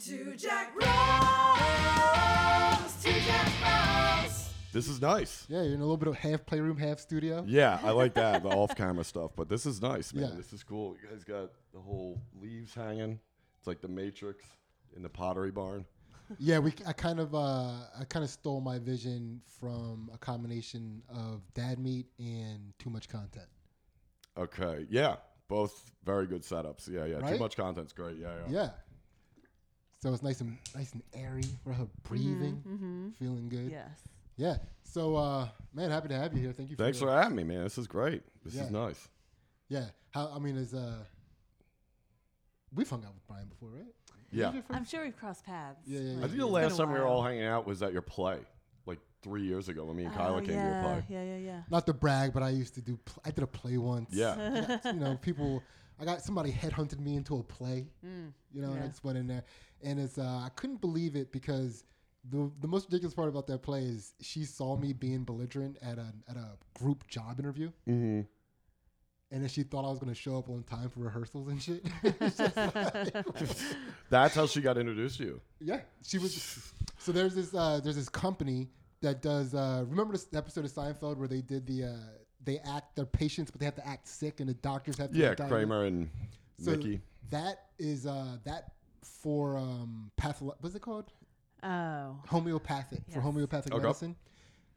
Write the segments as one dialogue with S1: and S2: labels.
S1: Two Jack Bros, two Jack Bros.
S2: This is nice.
S3: Yeah, you're in a little bit of half playroom, half studio.
S2: Yeah, I like that the off-camera stuff. But this is nice, man.
S3: Yeah.
S2: This is cool. You guys got the whole leaves hanging. It's like the Matrix in the Pottery Barn.
S3: Yeah, we. I kind of, uh, I kind of stole my vision from a combination of dad meat and too much content.
S2: Okay. Yeah, both very good setups. Yeah, yeah. Too much content's great. Yeah, yeah.
S3: Yeah. So it's nice and nice and airy. We're her breathing, feeling good.
S4: Yes.
S3: Yeah. So, uh, man, happy to have you here. Thank you.
S2: Thanks
S3: for,
S2: for having me, man. This is great. This
S3: Yeah.
S2: is nice.
S3: Yeah. How? I mean, is uh, we've hung out with Brian before, right?
S2: Yeah.
S4: I'm sure we've crossed paths.
S3: Yeah, yeah,
S2: I
S3: yeah.
S2: think the last time we were all hanging out was at your play, like three years ago when me and Kyla
S4: Oh,
S2: came
S4: yeah,
S2: to your play.
S4: Yeah, yeah, yeah.
S3: Not to brag, but I used to do. Pl- I did a play once.
S2: Yeah.
S3: Got- you know, people. I got somebody headhunted me into a play. You know, and I
S4: yeah.
S3: just went in there, and it's. Uh, I couldn't believe it because the the most ridiculous part about that play is she saw me being belligerent at a at a group job interview,
S2: hmm
S3: and then she thought I was going to show up on time for rehearsals and shit. It's just like-
S2: That's how she got introduced to you.
S3: yeah, she was. So there's this uh, there's this company that does. Uh, remember this episode of Seinfeld where they did the. Uh, they act their patients, but they have to act sick, and the doctors have to.
S2: Yeah, Kramer and
S3: So
S2: Mickey.
S3: that is uh, that for um, patholo- What's it called?
S4: Oh.
S3: Homeopathic for homeopathic
S2: Okay.
S3: medicine.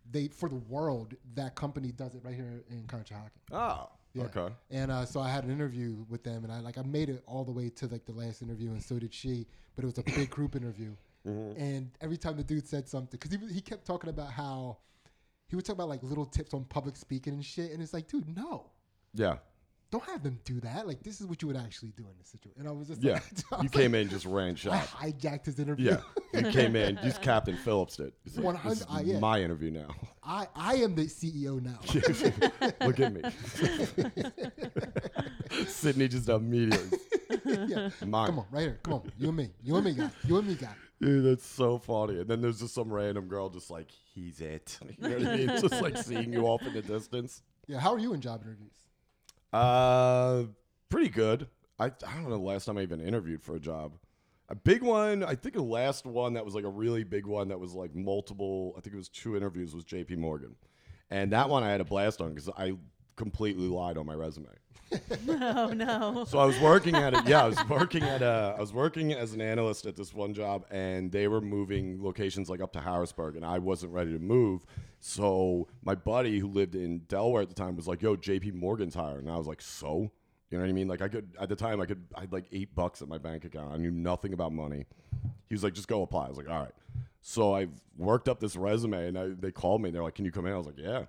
S3: They for the world that company does it right here in Conshohocken.
S2: Oh,
S3: Yeah.
S2: okay.
S3: And uh, so I had an interview with them, and I like I made it all the way to like the last interview, and so did she. But it was a big group interview, and every time the dude said something, because he he kept talking about how he would talk about like little tips on public speaking and shit, and it's like, dude, no,
S2: Yeah,
S3: don't have them do that. Like this is what you would actually do in this situation. And I was just
S2: yeah.
S3: like, I
S2: you came
S3: like,
S2: in just ran shot.
S3: I hijacked his interview.
S2: Yeah, you came in. Just Captain Phillips did. He's like,
S3: 100
S2: this is
S3: uh, yeah.
S2: my interview now.
S3: I I am the CEO now.
S2: Look at me. Sydney just immediately.
S3: yeah.
S2: Mine.
S3: Come on, right here. Come on, you and me. You and me, guy. You and me, guy.
S2: Dude, that's so funny. And then there's just some random girl just like, he's it. You know what I mean? just like seeing you off in the distance.
S3: Yeah. How are you in job interviews?
S2: Uh, pretty good. I, I don't know the last time I even interviewed for a job. A big one, I think the last one that was like a really big one that was like multiple, I think it was two interviews was JP Morgan. And that one I had a blast on because I completely lied on my resume.
S4: Oh no.
S2: So I was working at it. Yeah, I was working at a. I was working as an analyst at this one job, and they were moving locations like up to Harrisburg, and I wasn't ready to move. So my buddy who lived in Delaware at the time was like, "Yo, J.P. Morgan's hiring," and I was like, "So." You know what I mean? Like I could at the time I could I had like eight bucks at my bank account. I knew nothing about money. He was like, just go apply. I was like, all right. So I worked up this resume and I, they called me. They're like, can you come in? I was like, yeah.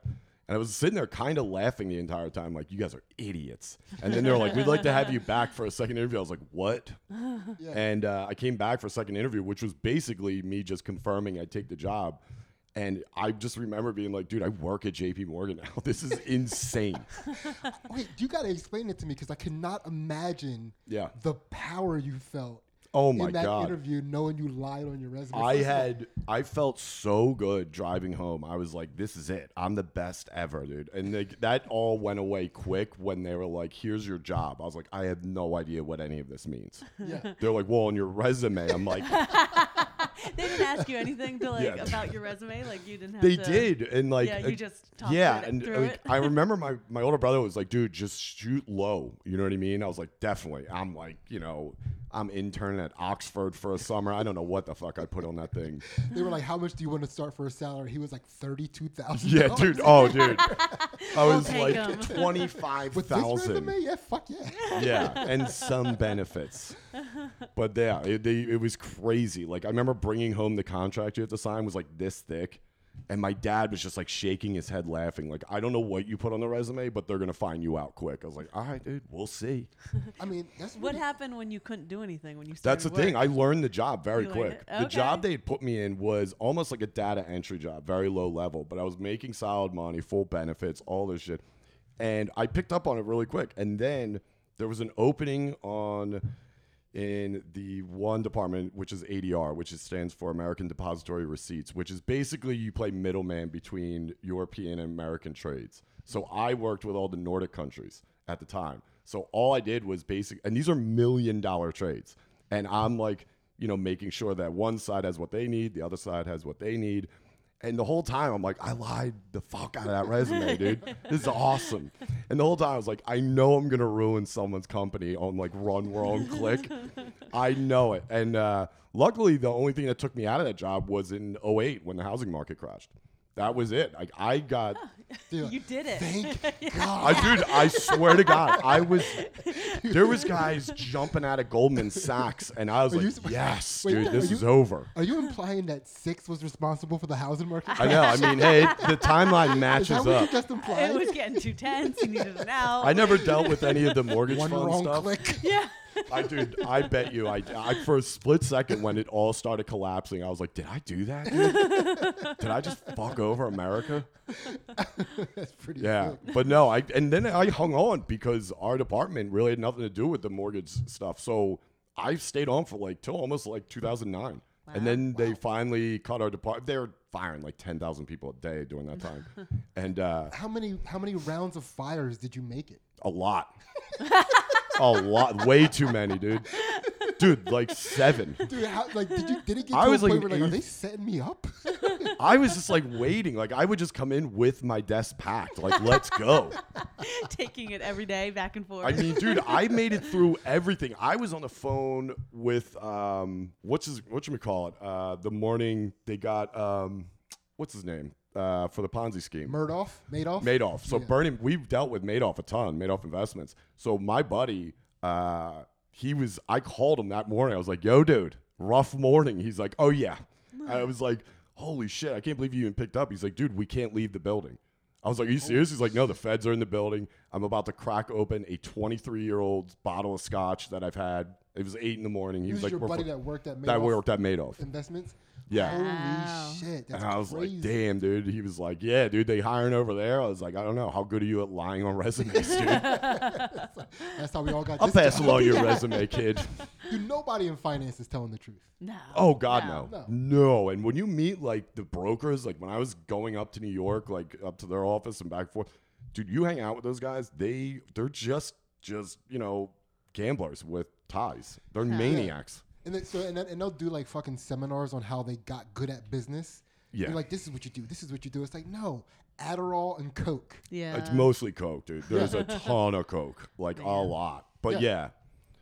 S2: And I was sitting there kind of laughing the entire time, like, you guys are idiots. And then they're like, we'd like to have you back for a second interview. I was like, what?
S3: Yeah.
S2: And uh, I came back for a second interview, which was basically me just confirming I'd take the job. And I just remember being like, dude, I work at JP Morgan now. This is insane.
S3: Wait, you got to explain it to me because I cannot imagine
S2: Yeah.
S3: the power you felt
S2: Oh my
S3: in that
S2: God.
S3: interview, knowing you lied on your resume.
S2: I
S3: First of all,
S2: had I felt so good driving home. I was like, "This is it. I'm the best ever, dude." And they, that all went away quick when they were like, "Here's your job." I was like, "I have no idea what any of this means."
S3: Yeah.
S2: They're like, "Well, on your resume," I'm like,
S4: they didn't ask you anything to like
S2: Yeah.
S4: about your resume. Like you didn't have
S2: "They
S4: to.
S2: did," and like,
S4: Yeah, you just talked
S2: yeah,
S4: through it-
S2: and
S4: through
S2: like,
S4: it.
S2: I remember my my older brother was like, "Dude, just shoot low." You know what I mean? I was like, "Definitely." I'm like, you know, I'm interning at Oxford for a summer. I don't know what the fuck I put on that thing.
S3: They were like, "How much do you want to start for a salary?" He was like, thirty-two thousand.
S2: Yeah, dude. Oh, dude. I was
S4: take
S2: like
S4: 'em.
S2: twenty five
S3: With this
S2: thousand.
S3: resume, yeah, fuck yeah.
S2: Yeah, and some benefits. But yeah, it, they, it was crazy. Like I remember bringing home the contract you have to sign was like this thick, and my dad was just like shaking his head, laughing. Like I don't know what you put on the resume, but they're gonna find you out quick. I was like, all right, dude, we'll see.
S3: I mean, that's
S4: What
S3: really-
S4: happened when you couldn't do anything when you started?
S2: That's the thing. I learned the job very
S4: You learned
S2: quick.
S4: it?
S2: The job they had put me in was almost like a data entry job, very low level, but I was making solid money, full benefits, all this shit. And I picked up on it really quick. And then there was an opening on in the one department, which is ADR, which is, stands for American Depository Receipts, which is basically you play middleman between European and American trades. So I worked with all the Nordic countries at the time. So all I did was basic, and these are million dollar trades. And I'm like, you know, making sure that one side has what they need, the other side has what they need. And the whole time I'm like, I lied the fuck out of that resume, dude. This is awesome. And the whole time I was like, I know I'm gonna ruin someone's company on like run wrong click. I know it. And uh, luckily the only thing that took me out of that job was in 08 when the housing market crashed. That was it. Like I got
S3: Dude,
S4: You did it.
S3: Thank God.
S2: I dude, I swear to God, I was there was guys jumping out of Goldman Sachs and I was
S3: Are
S2: like,
S3: s-
S2: Yes,
S3: wait,
S2: dude, this
S3: you-
S2: is over.
S3: Are you implying that six was responsible for the housing market?
S2: I know. I mean, hey, the timeline
S3: Is
S2: matches
S3: that what
S2: up.
S3: you just implied?
S4: It was getting too tense. You needed an out.
S2: I never dealt with any of the mortgage
S3: One
S2: fund
S3: wrong
S2: stuff.
S3: click.
S4: Yeah.
S2: I dude, I bet you, I, I for a split second when it all started collapsing, I was like, did I do that? Dude? did I just fuck over America?
S3: That's pretty
S2: Yeah,
S3: sick.
S2: but no, I and then I hung on because our department really had nothing to do with the mortgage stuff. So I stayed on for like till almost like 2009, and then they finally cut our department. They were firing like 10,000 people a day during that time, and uh,
S3: How many how many rounds of fires did you make it?
S2: a lot, a lot, way too many, dude. Dude, like seven.
S3: Dude, how, like did you did it get
S2: I
S3: to
S2: was
S3: a point
S2: like
S3: where like are
S2: eighth-
S3: they setting me up?
S2: I was just like waiting. Like I would just come in with my desk packed. Like let's go.
S4: Taking it every day back and forth.
S2: I mean, dude, I made it through everything. I was on the phone with um, what's his what you call it? Uh, the morning they got um, what's his name uh, for the Ponzi scheme.
S3: Murdoff, Madoff.
S2: Madoff. So
S3: Yeah.
S2: Bernie, we've dealt with Madoff a ton, Madoff Investments. So my buddy, uh, he was. I called him that morning. I was like, "Yo, dude, rough morning." He's like, "Oh yeah." I was like, "Holy shit! I can't believe you even picked up." He's like, "Dude, we can't leave the building." I was like, "Are you serious?" He's like, "No, the feds are in the building. I'm about to crack open a 23 year old bottle of scotch that I've had. It was eight in the morning." He was
S3: was
S2: like,
S3: your buddy that worked at Madoff
S2: that worked at Madoff."
S3: Investments.
S2: Yeah.
S4: Wow.
S3: Holy shit, that's
S2: and I was
S3: crazy.
S2: like, damn, dude. He was like, yeah, dude, they hiring over there. I was like, I don't know. How good are you at lying on resumes, dude?
S3: That's how we all got.
S2: I'll
S3: this
S2: pass
S3: job.
S2: along your resume, kid.
S3: Dude, nobody in finance is telling the truth.
S4: no.
S2: Oh, God, no.
S3: No.
S2: no. And when you meet, like, the brokers, like, when I was going up to New York, like, up to their office and back and forth, dude, you hang out with those guys, they, they're just, just, you know, gamblers with ties. They're maniacs.
S3: And then, so and, then, and they'll do like fucking seminars on how they got good at business.
S2: Yeah.
S3: They're like, this is what you do. This is what you do. It's like, no, Adderall and Coke.
S4: Yeah.
S2: It's mostly Coke, dude. There's a ton of Coke, like, a lot. But
S3: Yeah.
S2: yeah.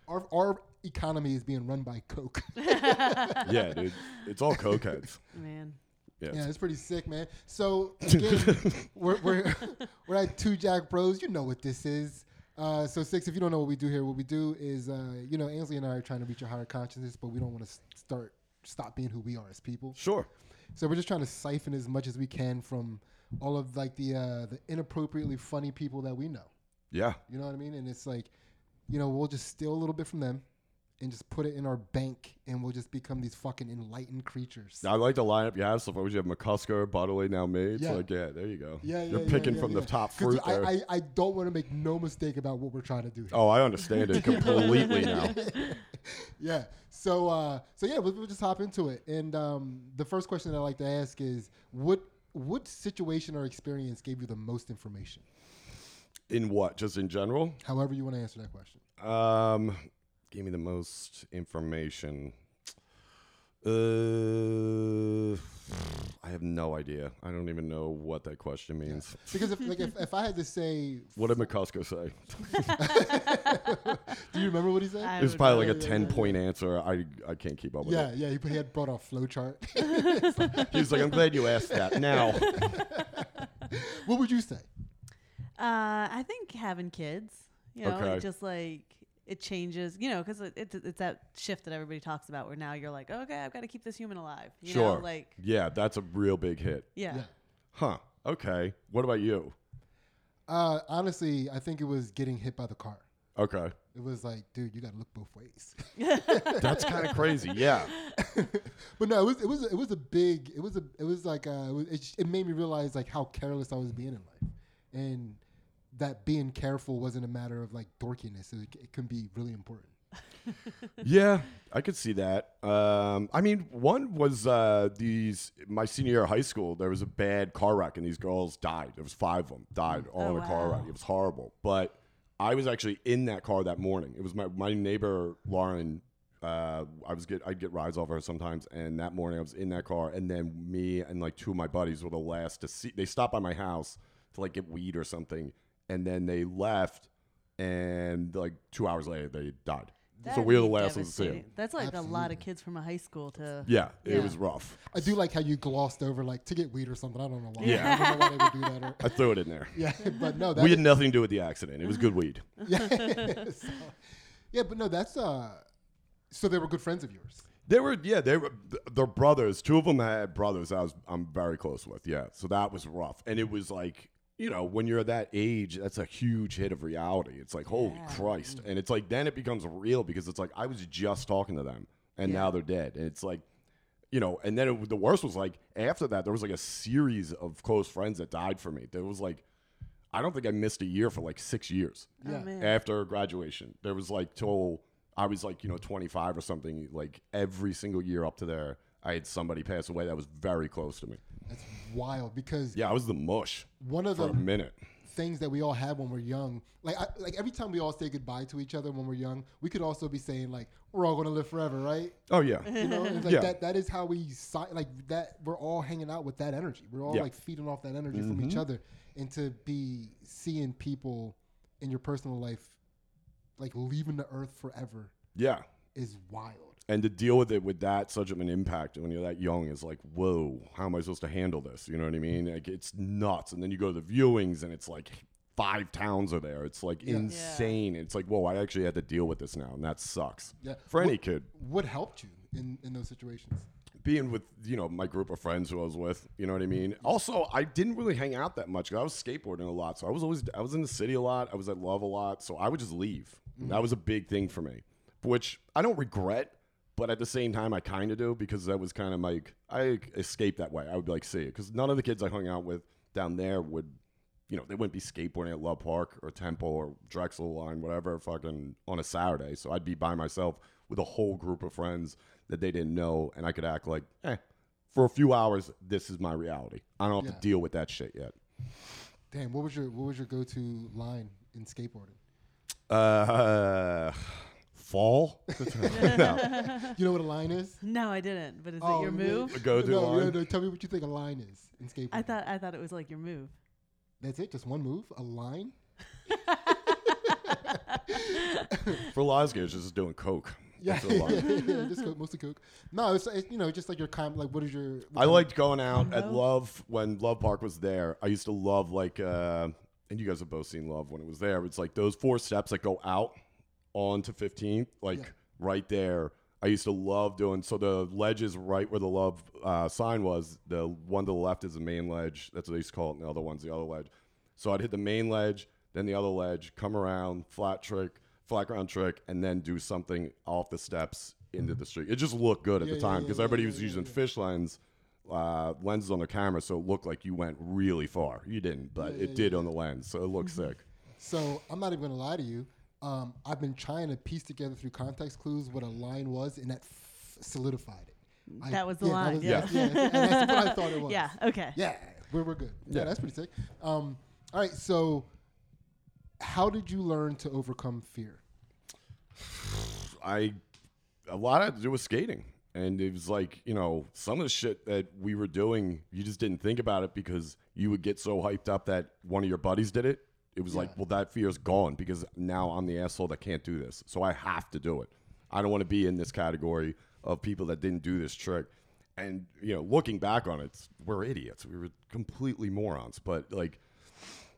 S3: Our our economy is being run by Coke.
S2: Yeah, dude. It's all cokeheads.
S4: Man.
S2: Yeah.
S3: yeah, it's pretty sick, man. So again, we're we're we're at Two Jack Bros. You know what this is. Uh, so six, if you don't know what we do here, what we do is, uh, you know, Ainsley and I are trying to reach a higher consciousness, but we don't want to start stop being who we are as people.
S2: Sure.
S3: So we're just trying to siphon as much as we can from all of like the uh, the inappropriately funny people that we know.
S2: Yeah.
S3: You know what I mean? And it's like, you know, we'll just steal a little bit from them and just put it in our bank, and we'll just become these fucking enlightened creatures.
S2: I like the lineup you have. So far, you have McCusker, Butterly, now made.
S3: Yeah.
S2: So like, yeah, there you go.
S3: Yeah, yeah,
S2: You're
S3: yeah,
S2: picking
S3: yeah,
S2: from the top fruit
S3: I,
S2: there.
S3: I, I don't want to make no mistake about what we're trying to do. Here.
S2: oh, I understand it completely now.
S3: Yeah. So uh, so yeah, we'll, we'll just hop into it. And um, the first question I like to ask is, what what situation or experience gave you the most information?
S2: In what? Just in general?
S3: However you want to answer that question.
S2: Um, gave me the most information. Uh, I have no idea. I don't even know what that question means.
S3: Because if like if, if I had to say,
S2: What did McCusker say?
S3: do you remember what he said?
S4: I
S2: It was probably like a
S3: yeah, yeah,
S2: ten
S3: yeah.
S2: point answer. I I can't keep up with
S3: yeah,
S2: it.
S3: yeah. He, he had brought a flow chart.
S2: He was like, I'm glad you asked that. Now,
S3: what would you say?
S4: Uh, I think having kids, you know,
S2: Okay.
S4: it just like it changes, you know, because it, it's it's that shift that everybody talks about where now you're like, okay, I've got to keep this human alive. You
S2: sure.
S4: Know? Like,
S2: yeah, that's a real big hit.
S4: yeah.
S3: Yeah.
S2: Huh. Okay. What about you?
S3: Uh, honestly, I think it was getting hit by the car.
S2: Okay.
S3: It was like, dude, you got to look both ways.
S2: That's kind of crazy. Yeah.
S3: but no, it was it was it was a big. It was a it was like uh, it, was, it, it made me realize like how careless I was being in life, and that being careful wasn't a matter of like dorkiness. It, it can be really important.
S2: Yeah, I could see that. Um, I mean, one was uh, these my senior year of high school. There was a bad car wreck, and these girls died. There was five of them died all
S4: Oh,
S2: in a car wreck. It was horrible. But I was actually in that car that morning. It was my my neighbor Lauren, Uh, I was get I'd get rides off her sometimes, and that morning I was in that car, and then me and like two of my buddies were the last to see. They stopped by my house to like get weed or something, and then they left, and like two hours later they died. so
S4: That'd
S2: we were the
S4: be
S2: last ones to see them.
S4: devastating. That's like a lot
S3: Absolutely.
S4: of kids from a high school to.
S2: Yeah,
S4: Yeah.
S2: it was rough.
S3: I do like how you glossed over like to get weed or something. I don't know why.
S2: Yeah.
S3: I don't know why they would do that. Or,
S2: I threw it in there.
S3: yeah, but no, that
S2: we had nothing to do with the accident. It was good weed.
S3: yeah, So- yeah, but no, that's uh. So they were good friends of yours.
S2: They were, yeah, they were. th- They're brothers. Two of them had brothers. I was, I'm very close with. Yeah, so that was rough, and it was like, you know, when you're that age, that's a huge hit of reality. It's like, holy
S4: Yeah.
S2: Christ, and it's like then it becomes real because it's like I was just talking to them, and
S4: Yeah.
S2: now they're dead, and it's like, you know, and then it, the worst was like after that there was like a series of close friends that died for me. There was like, I don't think I missed a year for like six years
S4: Oh,
S3: Yeah.
S4: man.
S2: after graduation. There was like till I was like, you know, 25 or something, like every single year up to there, I had somebody pass away that was very close to me.
S3: That's wild because
S2: Yeah, I was the mush
S3: one of
S2: for
S3: the
S2: a minute.
S3: things that we all have when we're young, like I, like every time we all say goodbye to each other when we're young, we could also be saying like we're all gonna live forever, right?
S2: Oh, yeah.
S3: You know, it's like
S2: Yeah.
S3: that. That is how we si- like that. We're all hanging out with that energy. We're all
S2: Yeah.
S3: like feeding off that energy from each mm-hmm. other, and to be seeing people in your personal life like leaving the earth forever
S2: Yeah.
S3: is wild.
S2: And to deal with it with that such of an impact when you're that young is like, whoa, how am I supposed to handle this? You know what I mean? Like, it's nuts. And then you go to the viewings and it's like five towns are there. It's like
S3: Yeah.
S2: insane. It's like, whoa, I actually had to deal with this now. And that sucks.
S3: Yeah.
S2: For any kid.
S3: What helped you in in those situations?
S2: being with you know my group of friends who I was with, you know what I mean. Also, I didn't really hang out that much 'cause I was skateboarding a lot, so I was always I was in the city a lot. I was at Love a lot, so I would just leave. Mm-hmm. That was a big thing for me, which I don't regret, but at the same time I kind of do because that was kind of like I escaped that way. I would like see it because none of the kids I hung out with down there would. You know, they wouldn't be skateboarding at Love Park or Temple or Drexel Line, whatever, fucking on a Saturday. So I'd be by myself with a whole group of friends that they didn't know, and I could act like, eh, for a few hours, this is my reality. I don't have
S3: Yeah.
S2: to deal with that shit yet.
S3: Damn, what was your what was your go to line in skateboarding?
S2: Uh, fall? no.
S3: You know what a line is?
S4: No, I didn't. But is
S3: Oh,
S4: it your move?
S2: A go-to
S3: no,
S2: line?
S3: No, no, tell me what you think a line is in skateboarding.
S4: I thought I thought it was like your move.
S3: That's it, just one move, a line.
S2: For a lot of just doing coke.
S3: Yeah,
S2: That's a
S3: yeah, just coke, mostly coke. No, it's, it's you know just like your com. Like, what is your? what
S2: I liked going out at Love when Love Park was there. I used to love like, uh, and you guys have both seen Love when it was there. It's like those four steps that go out onto 15th, like
S3: Yeah.
S2: right there. I used to love doing. So the ledge is right where the Love uh, sign was. The one to the left is the main ledge. That's what they used to call it. And the other one's the other ledge. So I'd hit the main ledge, then the other ledge, come around, flat trick, flat ground trick, and then do something off the steps into the street. It just looked good at
S3: Yeah,
S2: the time because
S3: yeah,
S2: everybody
S3: yeah,
S2: was
S3: yeah,
S2: using fish lens uh, lenses on their camera, so it looked like you went really far. You didn't, but it did on the lens, so it looked sick.
S3: So I'm not even gonna lie to you. Um, I've been trying to piece together through context clues what a line was, and that f- solidified it. I-
S4: That was the
S3: yeah,
S4: line,
S3: was-
S4: yeah.
S3: yeah, and that's what I thought it was.
S4: Yeah. Okay.
S3: Yeah, we're, we're good. Yeah,
S2: Yeah.
S3: that's pretty sick. Um, all right, so how did you learn to overcome fear?
S2: I a lot had to do with skating. And it was like, you know, some of the shit that we were doing, you just didn't think about it because you would get so hyped up that one of your buddies did it. It was like, well, that fear's gone because now I'm the asshole that can't do this. So I have to do it. I don't want to be in this category of people that didn't do this trick. And, you know, looking back on it, we're idiots. We were completely morons. But, like,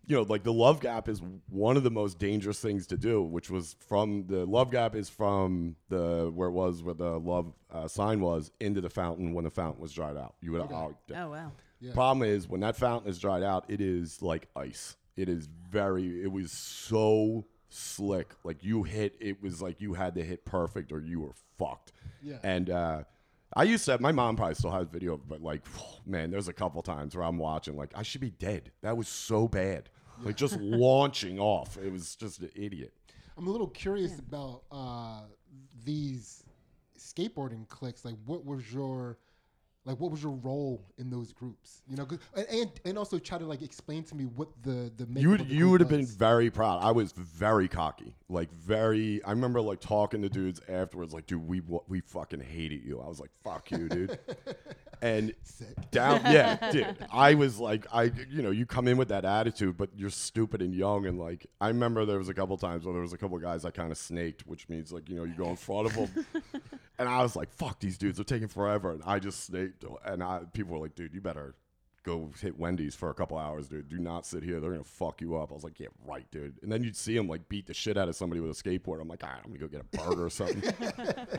S2: you know, like the love gap is one of the most dangerous things to do, which was from the love gap is from the where it was where the love uh, sign was into the fountain when the fountain was dried out. You would oh,
S4: Oh wow.
S3: Yeah.
S2: problem is when that fountain is dried out, it is like ice. It is very. It was so slick. Like you hit, it was like you had to hit perfect or you were fucked.
S3: Yeah.
S2: And uh, I used to have my mom probably still has video, but like man, there's a couple times where I'm watching like I should be dead. That was so bad. Like just launching off. It was just an idiot.
S3: I'm a little curious about uh, these skateboarding clicks. Like, what was your Like, what was your role in those groups? You know and and, and also try to like explain to me what the the
S2: You would you would have been very proud. I was very cocky, like very. I remember like talking to dudes afterwards, like, dude, we we fucking hated you. I was like, fuck you, dude. and
S3: Sick.
S2: down, yeah, dude. I was like, I, you know, you come in with that attitude, but you're stupid and young, and like, I remember there was a couple times where there was a couple guys I kind of snaked, which means like, you know, you go in front of them, and I was like, fuck these dudes, they're taking forever, and I just snaked, and I people were like, dude, you better go hit Wendy's for a couple hours, dude. Do not sit here. They're gonna fuck you up. I was like, yeah, right, dude. And then you'd see him like beat the shit out of somebody with a skateboard. I'm like, all right, I'm gonna go get a burger or something.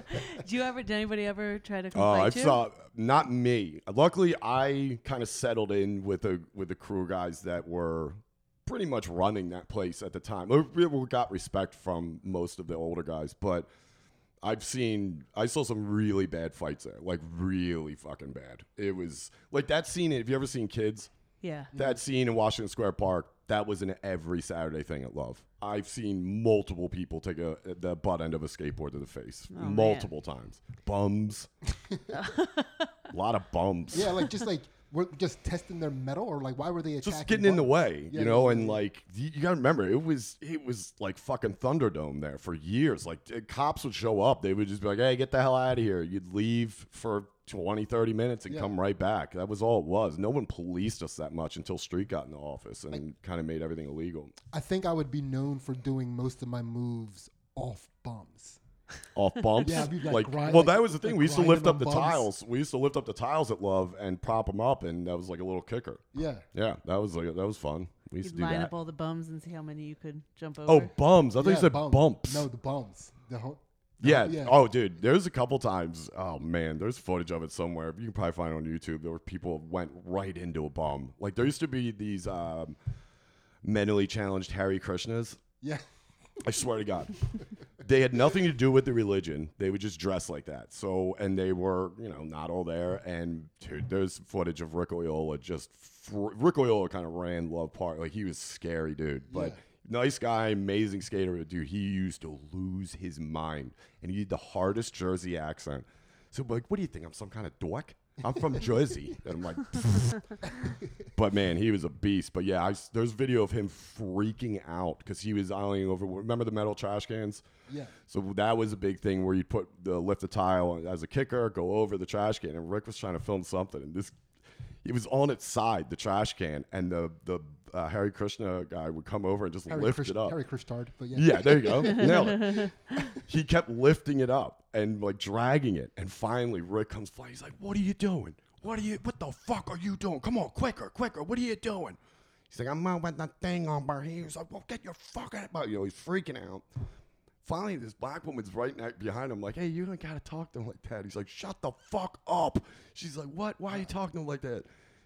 S4: Do you ever? Did anybody ever try to?
S2: Oh,
S4: Come
S2: I saw not me. Luckily, I kind of settled in with a with the crew guys that were pretty much running that place at the time. We, we got respect from most of the older guys, but I've seen I saw some really bad fights there, like really fucking bad. It was like that scene. Have you ever seen Kids?
S4: Yeah.
S2: That scene in Washington Square Park, that was in every Saturday thing at Love. I've seen multiple people take a the butt end of a skateboard to the face
S4: Oh, man.
S2: multiple times. Bums, a lot of bums.
S3: Yeah, like just like we're just testing their mettle, or like why were they attacking?
S2: just getting in the way,
S3: Yeah,
S2: you know,
S3: yeah,
S2: and like you, you gotta remember, it was it was like fucking Thunderdome there for years. Like uh, cops would show up, they would just be like, "Hey, get the hell out of here!" You'd leave for 20, 30 minutes and
S3: Yeah.
S2: come right back. That was all it was. No one policed us that much until Street got in the office and kind of made everything illegal.
S3: I think I would be known for doing most of my moves off bums.
S2: Off bumps.
S3: Yeah, I'd like,
S2: like,
S3: grind-
S2: well,
S3: like-
S2: that was the thing.
S3: like
S2: we used to lift up the
S3: bumps.
S2: tiles. We used to lift up the tiles at Love and prop them up, and that was like a little kicker.
S3: Yeah.
S2: Yeah, that was like that was fun. We used
S4: You'd
S2: to do that.
S4: line
S2: that.
S4: up all the bums and see how many you could jump over.
S2: oh, bums! I thought
S3: yeah,
S2: you said
S3: bum-
S2: bumps.
S3: No, the bums. The whole,
S2: Yeah.
S3: yeah.
S2: Oh, dude, there's a couple times. Oh man, there's footage of it somewhere. You can probably find it on YouTube. There were people went right into a bum. Like there used to be these um, mentally challenged Hare Krishnas.
S3: yeah.
S2: I swear to God. they had nothing to do with the religion. They would just dress like that. So, and they were, you know, not all there. And dude, there's footage of Rick Oyola just, fr- Rick Oyola kind of ran Love Park. Like he was scary, dude. But
S3: Yeah.
S2: nice guy, amazing skater. Dude, he used to lose his mind. And he did the hardest Jersey accent. So, like, what do you think? I'm some kind of dork? I'm from Jersey. And I'm like, but man, he was a beast. But yeah, I there's video of him freaking out because he was eyeing over. Remember the metal trash cans?
S3: Yeah.
S2: So that was a big thing where you put the lift the tile as a kicker, go over the trash can, and Rick was trying to film something, and this it was on its side, the trash can, and the the uh, Hare Krishna guy would come over and just
S3: Harry
S2: lift
S3: Krish,
S2: it up.
S3: Harry Krishtard, but yeah.
S2: Yeah, there you go. Nailed it. He kept lifting it up and like dragging it. And finally Rick comes flying. He's like, What are you doing? What are you what the fuck are you doing? Come on, quicker, quicker. What are you doing? He's like, I'm moving the thing on over here. He's like, Well, get your fucking but you know, he's freaking out. Finally, this black woman's right behind him, like, hey, you don't gotta talk to him like that. He's like, shut the fuck up. She's like, what? Why are you talking to him like that?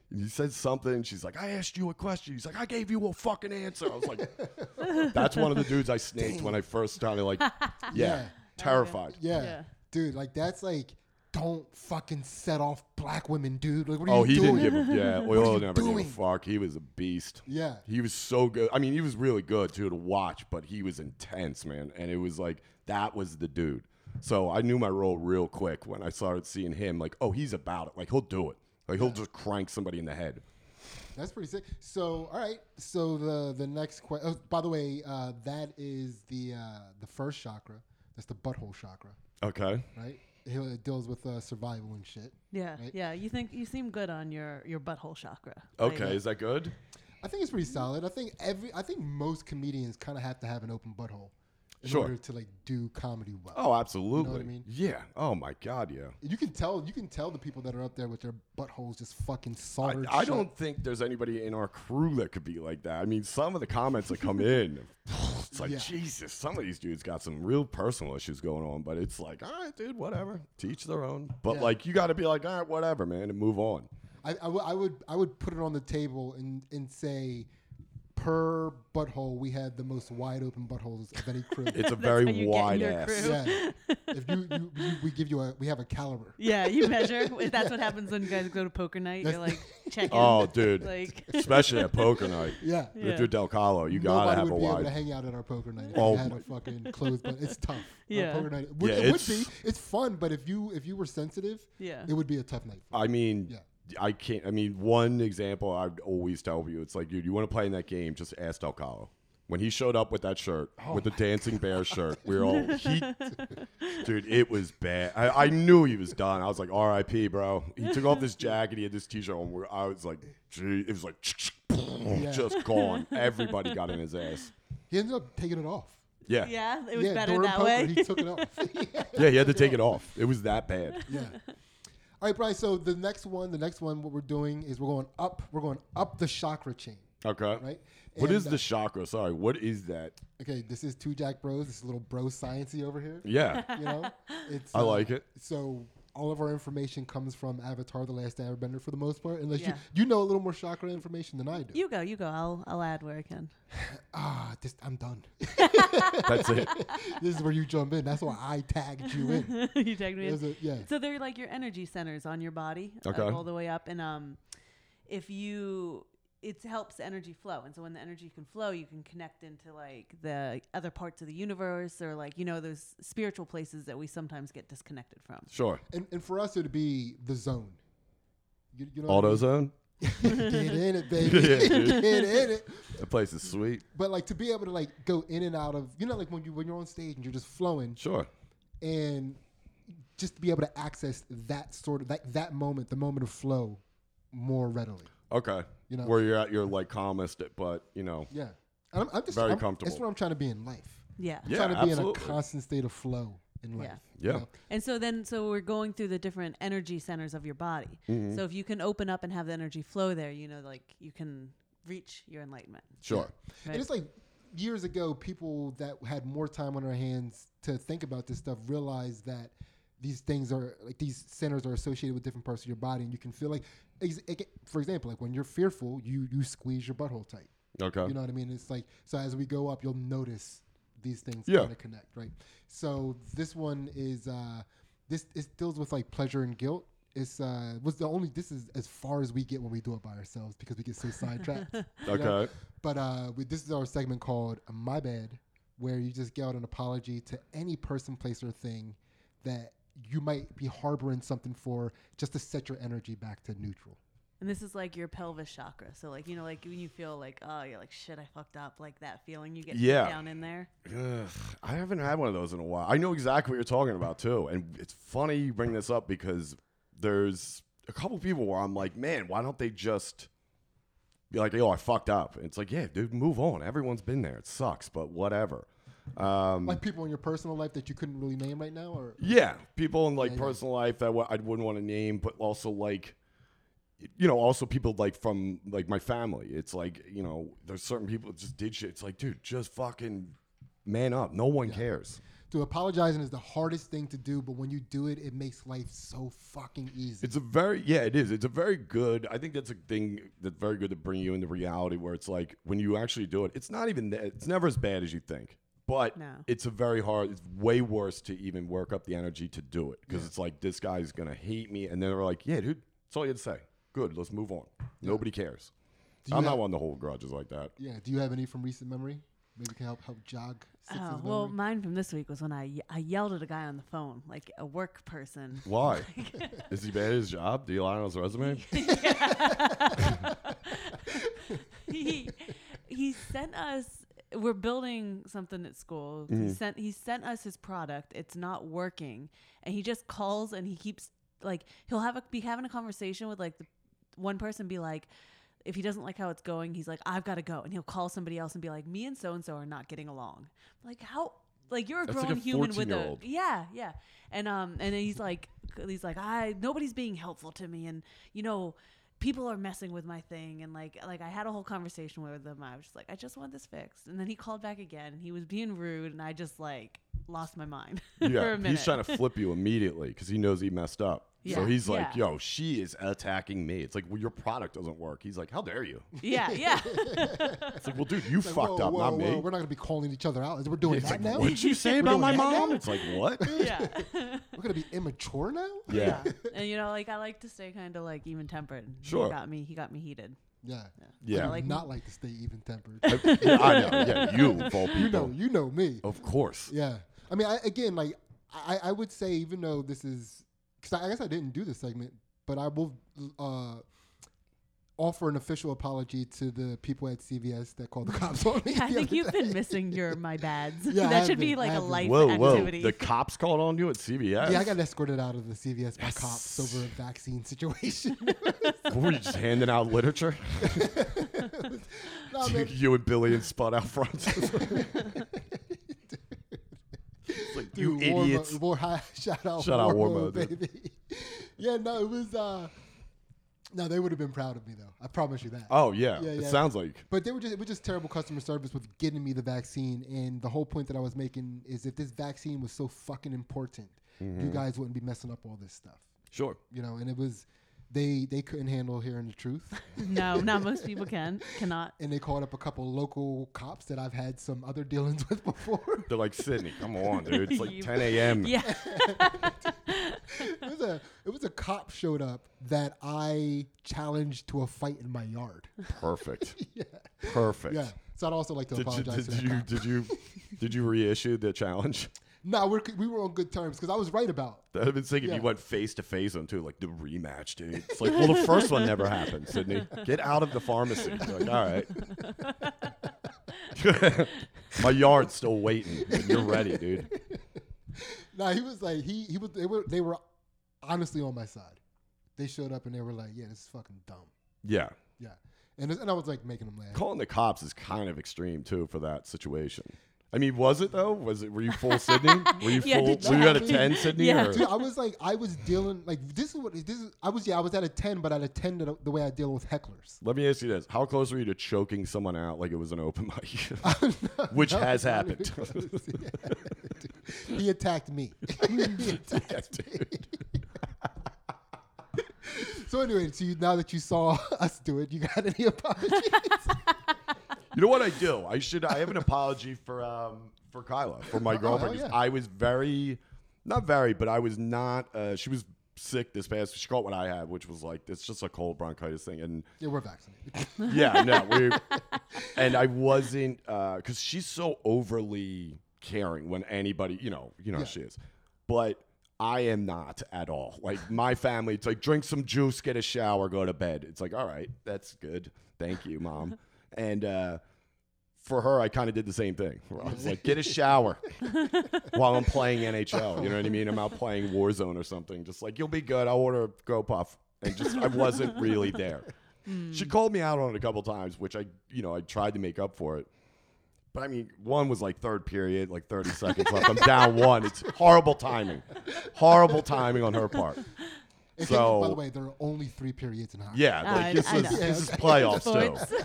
S2: And he said something. She's like, I asked you a question. He's like, I gave you a fucking answer. I was like, that's one of the dudes I snaked when I first started. Like, yeah,
S3: Yeah.
S2: terrified.
S3: yeah.
S4: Yeah.
S3: Dude, like that's like don't fucking set off black women, dude. Like what are you doing?
S2: Oh,
S3: you
S2: he
S3: doing?
S2: didn't give a yeah. Oil
S3: you
S2: never
S3: doing?
S2: gave a fuck. He was a beast.
S3: Yeah.
S2: He was so good. I mean, he was really good too to watch, but he was intense, man. And it was like that was the dude. So I knew my role real quick when I started seeing him. Like, oh, he's about it. Like he'll do it. Like he'll just crank somebody in the head.
S3: That's pretty sick. So, all right. So the the next question. Oh, by the way, uh, that is the uh, the first chakra. That's the butthole chakra,
S2: Okay.
S3: right? It it deals with uh, survival and shit.
S4: Yeah,
S3: Right.
S4: yeah. You think you seem good on your your butthole chakra.
S2: Okay.
S4: Like,
S2: Is that good?
S3: I think it's pretty solid. I think every. I think most comedians kind of have to have an open butthole in
S2: Sure.
S3: order to like do comedy well.
S2: Oh, absolutely.
S3: mean?
S2: Yeah. Oh my God. Yeah.
S3: You can tell. You can tell the people that are up there with their buttholes just fucking
S2: I,
S3: soldered.
S2: I
S3: shut.
S2: don't think there's anybody in our crew that could be like that. I mean, some of the comments that come in, it's like,
S3: Yeah.
S2: Jesus, some of these dudes got some real personal issues going on, but it's like, all right, dude, whatever. Teach their own. But
S3: Yeah.
S2: like, you got to be like, all right, whatever, man, and move on.
S3: I, I, w- I would I would put it on the table and and say per butthole, we had the most wide open buttholes of any crew.
S2: It's a very
S4: how you get in
S2: wide ass.
S3: yeah. If you, you, you, we give you a, we have a caliber.
S4: Yeah, you measure. That's what happens when you guys go to poker night. You're like checking.
S2: Oh, dude.
S4: Like,
S2: especially at poker night.
S3: Yeah.
S4: Yeah.
S2: If you're Del Calo, you gotta
S3: Nobody
S2: have
S3: would
S2: a
S3: be able to hang out at our poker night if
S2: Oh
S3: we had a fucking closed. But it's tough.
S4: Yeah.
S3: poker night. Would,
S2: Yeah,
S3: it would
S2: it's-
S3: be. It's fun, but if you if you were sensitive,
S4: yeah.
S3: it would be a tough night.
S2: I mean,
S3: Yeah.
S2: I can't. I mean, one example I'd always tell you, it's like, dude, you want to play in that game? Just ask Del Calo. When he showed up with that shirt,
S3: Oh
S2: with the dancing bear shirt, we were all he, dude. It was bad. I, I knew he was done. I was like, R.I.P., bro. He took off this jacket. He had this T-shirt on. Where I was like, gee, it was like, just gone. Everybody got in his ass.
S3: He ended up taking it off.
S2: Yeah,
S4: yeah, it was
S3: yeah,
S4: better
S3: during
S4: that
S3: poker,
S4: way.
S3: he took it off. yeah.
S2: yeah. He had to take it off. It was that bad.
S3: Yeah. All right, Brian. So the next one, the next one, what we're doing is we're going up. We're going up the chakra chain,
S2: Okay.
S3: right?
S2: What
S3: And,
S2: is
S3: uh,
S2: the chakra? Sorry, what is that?
S3: Okay, this is two Jack Bros. This is a little bro sciency over here.
S2: Yeah,
S3: You know, it's.
S2: I
S3: uh,
S2: like it.
S3: So all of our information comes from Avatar: The Last Airbender for the most part, unless
S4: Yeah.
S3: you you know a little more chakra information than I do.
S4: You go, you go. I'll I'll add where I can.
S3: ah, this I'm done.
S2: That's it.
S3: this is where you jump in. That's why I tagged you in.
S4: you tagged me. in.
S3: A- yeah.
S4: So they're like your energy centers on your body, uh,
S2: Okay.
S4: all the way up, and um, if you, it helps energy flow, and so when the energy can flow, you can connect into like the other parts of the universe, or like you know those spiritual places that we sometimes get disconnected from.
S2: Sure.
S3: And and for us it'd be the zone. You, you know what I mean?
S2: AutoZone.
S3: Get in it, baby.
S2: Yeah.
S3: Get in it.
S2: That place is sweet.
S3: But like to be able to like go in and out of you know like when you when you're on stage and you're just flowing
S2: Sure.
S3: and just to be able to access that sort of that that moment, the moment of flow, more readily.
S2: Okay.
S3: You know.
S2: Where you're at your like calmest, but you know.
S3: Yeah, and I'm, I'm just
S2: Very
S3: I'm,
S2: comfortable.
S3: That's what I'm trying to be in life.
S4: Yeah.
S2: Yeah,
S3: trying to be
S2: absolutely.
S3: in a constant state of flow in life.
S4: Yeah.
S2: Yeah.
S3: know?
S4: And so then, so we're going through the different energy centers of your body.
S2: Mm-hmm.
S4: So if you can open up and have the energy flow there, you know, like you can reach your enlightenment.
S2: Sure.
S4: Right.
S3: And it's like years ago, people that had more time on their hands to think about this stuff realized that these things are like these centers are associated with different parts of your body, and you can feel like, ex- ag- for example, like when you're fearful, you you squeeze your butthole tight.
S2: Okay.
S3: You know what I mean? It's like so as we go up, you'll notice these things
S2: Yeah.
S3: kind of connect, right? So this one is uh this it deals with like pleasure and guilt. It's uh was the only this is as far as we get when we do it by ourselves because we get so sidetracked. you know?
S2: Okay.
S3: But uh we, this is our segment called My Bad, where you just get out an apology to any person, place, or thing that you might be harboring something for just to set your energy back to neutral.
S4: And this is like your pelvis chakra. So like you know, like when you feel like, oh, you're like shit, I fucked up, like that feeling you get
S2: Yeah.
S4: down in there.
S2: Ugh, I haven't had one of those in a while. I know exactly what you're talking about too, and it's funny you bring this up because there's a couple people where I'm like, man, why don't they just be like, yo, I fucked up? And it's like, yeah, dude, move on. Everyone's been there. It sucks, but whatever. Um,
S3: Like people in your personal life that you couldn't really name right now, or
S2: Yeah, people in like
S3: Yeah, yeah.
S2: personal life that I wouldn't want to name, but also like, you know, also people like from like my family. It's like you know, there's certain people that just did shit. It's like, dude, just fucking man up. No one cares.
S3: to apologizing is the hardest thing to do, but when you do it, it makes life so fucking easy.
S2: It's a very yeah, it is. It's a very good. I think that's a thing that's very good to bring you into reality where it's like when you actually do it, it's not even that. It's never as bad as you think. But
S4: No.
S2: it's a very hard. It's way worse to even work up the energy to do it because it's like this guy's gonna hate me, and then they're like, "Yeah, dude, that's all you had to say. Good, let's move on. Nobody cares." I'm
S3: have-
S2: not one to hold grudges like that.
S3: yeah. Do you have any from recent memory? Maybe can help help jog. Six's
S4: Oh, well,
S3: memory?
S4: mine from this week was when I ye- I yelled at a guy on the phone, like a work person.
S2: Why? is he bad at his job? Do you lie on his resume?
S4: he he sent us we're building something at school.
S2: Mm-hmm.
S4: he sent he sent us his product. It's not working. And he just calls and he keeps like he'll have a be having a conversation with like the one person be like if he doesn't like how it's going he's like i've got to go. And he'll call somebody else and be like me and so and so are not getting along. Like how like you're a
S2: That's like
S4: grown
S2: a
S4: human with a yeah yeah. And um and then he's like he's like i nobody's being helpful to me. And you know people are messing with my thing and like like i had a whole conversation with him i was just like i just want this fixed. And then he called back again. And he was being rude and i just like lost my mind for
S2: Yeah,
S4: a minute
S2: he's trying to flip you immediately because he knows he messed up. So
S4: Yeah.
S2: he's like,
S4: Yeah.
S2: yo, she is attacking me. It's like, well, your product doesn't work. He's like, how dare you?
S4: Yeah, yeah.
S2: It's like, well, dude, you
S3: Like,
S2: fucked
S3: whoa,
S2: up,
S3: whoa,
S2: not
S3: whoa,
S2: me.
S3: We're not gonna be calling each other out. We're doing
S2: It's
S3: that
S2: like,
S3: now.
S2: What'd you say about
S3: doing
S2: my
S3: that
S2: mom?
S3: now?
S2: It's like, what?
S4: yeah.
S3: We're gonna be immature now.
S2: Yeah.
S4: And you know, like I like to stay kind of like even tempered.
S2: Sure.
S4: He got me. He got me heated.
S3: Yeah.
S2: Yeah.
S3: I do
S4: like-
S3: not like to stay even tempered.
S2: I, yeah, I know. Yeah, you of all people.
S3: you know, you know me.
S2: Of course.
S3: Yeah. I mean, I, again, like I, I would say, even though this is, because I, I guess I didn't do this segment, but I will uh, offer an official apology to the people at CVS that called the cops on me.
S4: I think you've been missing your my bads.
S3: Yeah,
S4: that
S3: have
S4: should be
S3: been, I
S4: like a life
S2: Whoa, whoa.
S4: activity.
S2: The cops called on you at CVS?
S3: Yeah, I got escorted out of the CVS by
S2: Yes.
S3: cops over a vaccine situation.
S2: What were you just handing out literature?
S3: Nah, man,
S2: you and Billy and Spud out front. Like, you
S3: dude, war mo-
S2: idiots.
S3: war- hi- shout out,
S2: Shout
S3: war
S2: out war
S3: mode,
S2: dude.
S3: baby. yeah, no, it was. uh No, they would have been proud of me though. I promise you that.
S2: Oh, yeah.
S3: Yeah,
S2: It
S3: yeah.
S2: sounds like.
S3: But they were just it was just terrible customer service with getting me the vaccine. And the whole point that I was making is if this vaccine was so fucking important,
S2: Mm-hmm.
S3: you guys wouldn't be messing up all this stuff.
S2: Sure.
S3: You know, and it was they they couldn't handle hearing the truth.
S4: no, not most people can cannot.
S3: and they called up a couple local cops that I've had some other dealings with before.
S2: They're like, Sydney, come on, dude. It's like 10 a.m.
S4: Yeah.
S3: it was a it was a cop showed up that I challenged to a fight in my yard.
S2: Perfect.
S3: yeah.
S2: Perfect.
S3: Yeah. So I'd also like to
S2: Did you,
S3: apologize
S2: did
S3: to that
S2: you
S3: cop.
S2: did you did you reissue the challenge?
S3: No, we're, we were on good terms because I was right about.
S2: I've been thinking
S3: Yeah.
S2: you went face to face on too, like the rematch, dude. It's like, well, the first one never happened, Sydney. Get out of the pharmacy. You're like, all right. My yard's still waiting. You're ready, dude.
S3: No, he was like he he was they were they were honestly on my side. They showed up and they were like, "Yeah, this is fucking dumb."
S2: Yeah.
S3: Yeah, and and I was like making them laugh.
S2: Calling the cops is kind of extreme too for that situation. I mean, was it though? Was it? Were you full Sydney? Were you
S4: Yeah,
S2: full?
S4: did
S2: Were
S3: you
S2: you at a ten, Sydney?
S4: Yeah.
S3: Dude, I was like, I was dealing like this is what this is. I was yeah, I was at a ten, but at a ten the, the way I deal with hecklers.
S2: Let me ask you this: How close were you to choking someone out like it was an open mic? Which
S3: No,
S2: has
S3: not
S2: happened.
S3: close. Yeah. he attacked me. he attacked me. so anyway, so you, now that you saw us do it, you got any apologies?
S2: You know what I do? I should. I have an apology for um for Kyla for my
S3: Oh,
S2: girlfriend.
S3: hell
S2: 'cause
S3: yeah.
S2: I was very, not very, but I was not. Uh, she was sick this past. She caught what I had, which was like it's just a cold bronchitis thing, and
S3: yeah, we're vaccinated.
S2: yeah, no, we. And I wasn't because she's so overly caring when anybody, you know, you know how she is, but. I am not at all. Like my family, it's like drink some juice, get a shower, go to bed. It's like, all right, that's good. Thank you, mom. And uh, for her, I kind of did the same thing. I was like, get a shower while I'm playing NHL. You know what I mean? I'm out playing Warzone or something. Just like, you'll be good. I'll order a Go Puff. And just, I wasn't really there. She called me out on it a couple times, which I, you know, I tried to make up for it. But I mean, one was like third period, like 30 seconds left. I'm down one. It's horrible timing. Horrible timing on her part.
S3: And
S2: So-
S3: by the way, there are only three periods in hockey.
S2: Yeah,
S4: ah,
S2: I- this
S4: I
S2: is
S4: know.
S2: this is
S3: Yeah,
S2: playoffs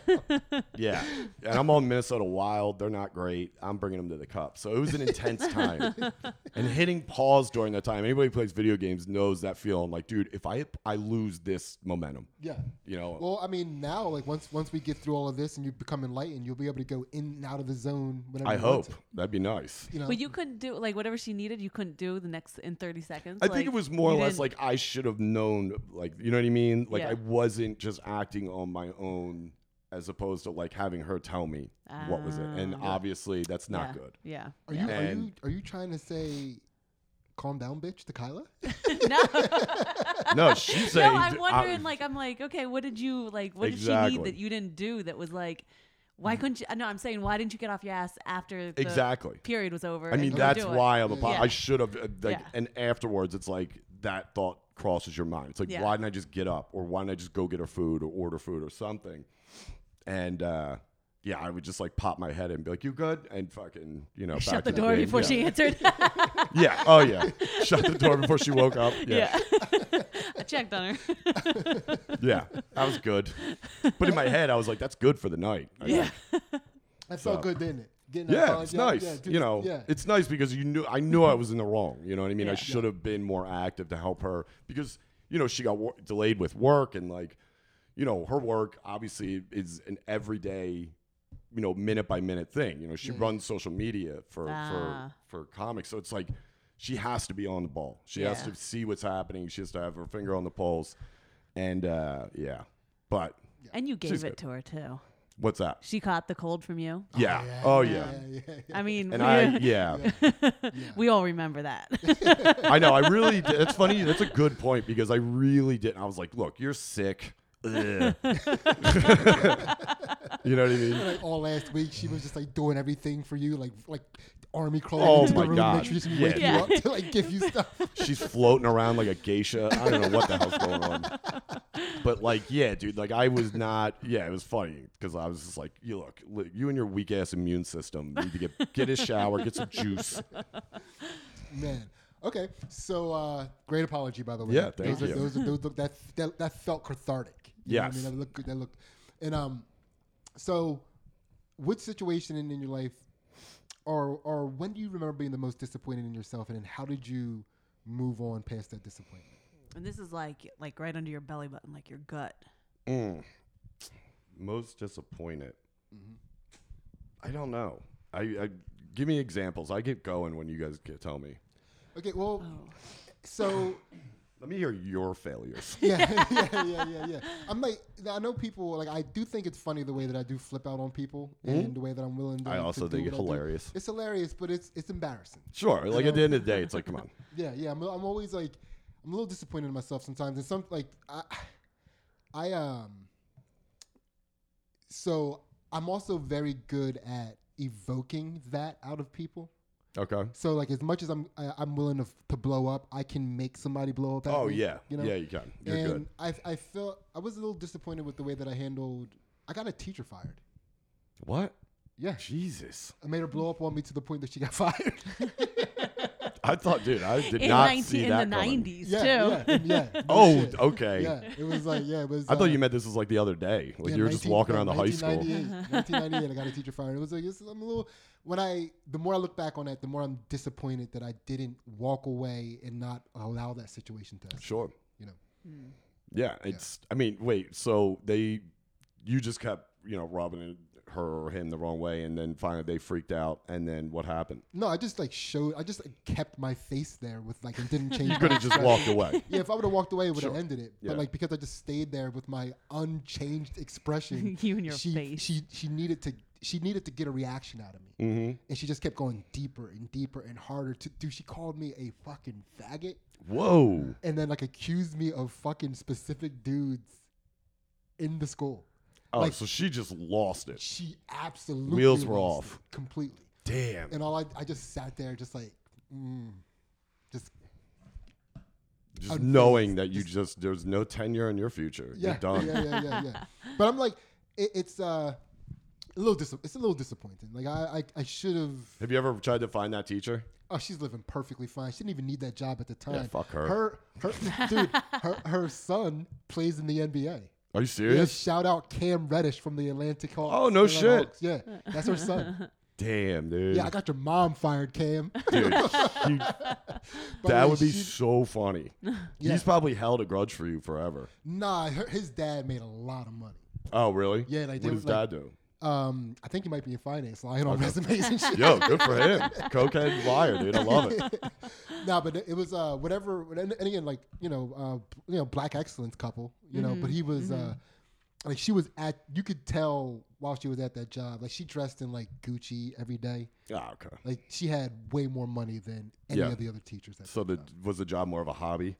S2: too. Yeah, and I'm on Minnesota Wild. They're not great. I'm bringing them to the cup, so it was an intense time. and hitting pause during that time. Anybody who plays video games knows that feeling. Like, dude, if I I lose this momentum,
S3: Yeah.
S2: you know,
S3: Well, I mean, now like once once we get through all of this and you become enlightened, you'll be able to go in and out of the zone whenever
S2: I
S3: you want
S2: hope
S3: to,
S2: that'd be nice.
S3: You know,
S4: But you couldn't do like whatever she needed. You couldn't do the next in thirty seconds.
S2: I
S4: Like,
S2: think it was more or less like I should have known, like you know what I mean. Like
S4: Yeah.
S2: I wasn't just acting on my own, as opposed to like having her tell me what was it. And
S4: Ah.
S2: obviously, that's not
S4: yeah,
S2: good.
S4: Yeah.
S3: are you are you are you trying to say, calm down, bitch, to Kyla?
S4: no.
S2: No, she's saying.
S4: no, I'm
S2: I-
S4: wondering. like, I'm like, okay, what did you like? What did she need that you didn't do? That was like, why couldn't you? No, I'm saying, why didn't you get off your ass after the
S2: Exactly.
S4: period was over?
S2: I mean, that's why I'm a.
S3: Yeah.
S2: I should have uh, like,
S4: Yeah.
S2: and afterwards, it's like that thought crosses your mind. It's like,
S4: Yeah.
S2: why didn't I just get up, or why didn't I just go get her food, or order food, or something? And uh, yeah, I would just like pop my head in and be like, "You good?" and fucking, you know,
S4: Shut
S2: back
S4: the door
S2: game.
S4: before
S2: yeah.
S4: she answered.
S2: Yeah. Oh yeah. Shut the door before she woke up. Yeah.
S4: yeah. I checked on her.
S2: Yeah. That was good. But in my head, I was like, "That's good for the night." I
S3: That felt
S2: So-
S3: good, didn't it? Getting that
S2: Yeah,
S3: apology
S2: it's nice.
S3: yeah,
S2: you know,
S3: yeah.
S2: it's nice because you knew I knew I was in the wrong. You know what I mean? I should have been more active to help her because you know, she got wor- delayed with work and like, you know, her work obviously is an everyday, you know, minute by minute thing. You know, she runs social media for
S4: Ah.
S2: for for comics, so it's like she has to be on the ball. She has to see what's happening. She has to have her finger on the pulse, and uh, yeah. But
S4: And you gave it
S2: good.
S4: to her too.
S2: What's that?
S4: She caught the cold from you.
S2: Yeah. Oh yeah.
S3: Oh, yeah, yeah, yeah.
S4: I mean,
S2: And I yeah.
S4: we all remember that.
S2: I know. I really. Did. It's funny. That's a good point because I really didn't. I was like, look, you're sick. Ugh. you know what I mean?
S3: Like all last week, she was just like doing everything for you, like like army crawling
S2: Oh
S3: into
S2: my
S3: the room
S2: God.
S3: to make sure she can
S2: Yeah.
S3: wake
S4: Yeah.
S3: you up to like give you stuff.
S2: She's floating around like a geisha. I don't know what the hell's going on. But like, yeah, dude. Like, I was not. Yeah, it was funny because I was just like, you look, look, you and your weak ass immune system need to get get a shower, get some juice.
S3: Man. Okay, so uh, great apology by the way.
S2: Yeah, thank
S3: those
S2: you.
S3: Are, those, are, those look, that, that that felt cathartic. Yeah, I mean, that looked good. That looked, and um, so what situation in, in your life, or or when do you remember being the most disappointed in yourself, and then how did you move on past that disappointment?
S4: and this is like like right under your belly button, like your gut.
S2: Mm. Most disappointed. I don't know. I, I give me examples. I get going when you guys get tell me.
S3: Okay, well,
S4: Oh.
S3: so
S2: Let me hear your failures.
S3: yeah, yeah, yeah, yeah, yeah. I'm like, I know people like I do think it's funny the way that I do flip out on people and the way that I'm willing to.
S2: Mm-hmm. I also
S3: do
S2: think it's
S3: what I do.
S2: hilarious.
S3: It's hilarious, but it's it's embarrassing.
S2: Sure. Like at the end of the day, it's like, come on.
S3: Yeah, yeah. I'm, I'm always like, I'm a little disappointed in myself sometimes, and some like I, I um. So I'm also very good at evoking that out of people.
S2: Okay.
S3: So like as much as I'm I, I'm willing to, to blow up, I can make somebody blow up. At
S2: Oh
S3: me,
S2: yeah.
S3: you know?
S2: Yeah, you can. You're
S3: and
S2: good.
S3: I I felt I was a little disappointed with the way that I handled. I got a teacher fired.
S2: What?
S3: Yeah,
S2: Jesus.
S3: I made her blow up on me to the point that she got fired.
S2: I thought, dude, I did
S4: in
S2: not
S4: 19,
S2: see
S4: in
S2: that in
S4: the
S2: coming.
S4: nineties
S3: yeah,
S4: too.
S3: yeah, and yeah.
S2: Oh,
S3: shit.
S2: okay.
S3: Yeah, it was like yeah, it was.
S2: I thought
S3: uh,
S2: you meant this was like the other day. Like
S3: Yeah,
S2: you were just walking around the high school.
S3: 1998, 1998, I got a teacher fired. It was like it's, I'm a little. When I, the more I look back on that, the more I'm disappointed that I didn't walk away and not allow that situation to. escalate,
S2: Sure.
S3: You know. Hmm.
S2: Yeah, it's. I mean, wait. So they, you just kept, you know, rubbing it- her or him the wrong way, and then finally they freaked out, and then what happened?
S3: No, I just like showed. I just like, kept my face there with like and didn't change.
S2: You could have just walked away.
S3: Yeah, if I would have walked away, it would have
S2: Sure.
S3: ended it.
S2: Yeah.
S3: But like because I just stayed there with my unchanged expression,
S4: You and your
S3: she,
S4: face.
S3: She she needed to she needed to get a reaction out of me,
S2: Mm-hmm.
S3: and she just kept going deeper and deeper and harder. To do she called me a fucking faggot,
S2: Whoa.
S3: and then like accused me of fucking specific dudes in the school.
S2: Oh,
S3: Like-
S2: so she just lost it.
S3: She absolutely
S2: Wheels were off.
S3: completely,
S2: Damn.
S3: and all I I just sat there just like. Mm, just
S2: Just
S3: unfazed.
S2: knowing that you just there's no tenure in your future.
S3: yeah,
S2: You're done.
S3: yeah, yeah, yeah, yeah. But I'm like, it, it's uh, a little dis- It's a little disappointing. Like I, I, I should have.
S2: Have you ever tried to find that teacher?
S3: Oh, she's living perfectly fine. She didn't even need that job at the time.
S2: Yeah, fuck her.
S3: Her, her dude, her, her son plays in the NBA.
S2: Are you serious?
S3: Yeah, shout out Cam Reddish from the Atlanta Hawks.
S2: Oh, no
S3: Atlanta
S2: shit.
S3: Hawks. Yeah, that's her son.
S2: Damn, dude.
S3: yeah, I got your mom fired, Cam.
S2: dude, you- that would be
S3: she-
S2: so funny.
S3: Yeah.
S2: He's probably held a grudge for you forever.
S3: Nah, her, his dad made a lot of money.
S2: Oh, really?
S3: Yeah, like,
S2: what does
S3: was like-
S2: dad do?
S3: Um, I think he might be in finance, lying on resumes and shit.
S2: Yo, good for him. Cocaine liar, dude. I love it.
S3: no, but it was uh whatever. And, and again, like you know, uh, you know, black excellence couple. You know, but he was uh like she was at. You could tell while she was at that job, like she dressed in like Gucci every day.
S2: Ah, okay.
S3: Like she had way more money than any
S2: Yeah.
S3: of the other teachers. At
S2: So
S3: the
S2: the
S3: job,
S2: was the job more of a hobby?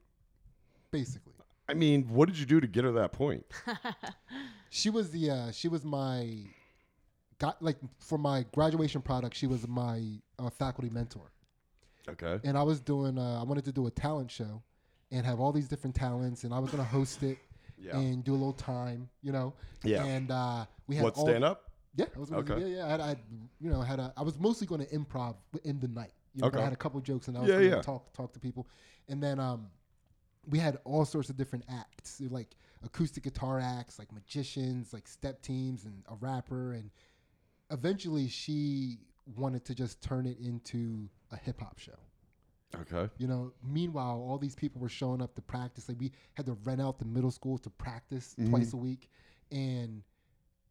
S3: basically,
S2: I mean, what did you do to get her that point?
S3: she was the uh she was my got like for my graduation product. She was my uh, faculty mentor.
S2: Okay.
S3: and I was doing. Uh, I wanted to do a talent show, and have all these different talents, and I was gonna host it
S2: Yeah.
S3: and do a little time, you know.
S2: Yeah.
S3: And uh, we had
S2: What
S3: all,
S2: stand up?
S3: Yeah, I was. Gonna,
S2: Okay.
S3: Yeah, yeah. I had, I you know, had a. I was mostly going to improv in the night. You know,
S2: Okay.
S3: I had a couple jokes, and I was
S2: Yeah,
S3: going to
S2: yeah.
S3: talk talk to people, and then um, we had all sorts of different acts, like acoustic guitar acts, like magicians, like step teams, and a rapper, and eventually she wanted to just turn it into a hip hop show.
S2: Okay.
S3: You know, meanwhile, all these people were showing up to practice. Like we had to rent out the middle school to practice
S2: Mm-hmm.
S3: twice a week, and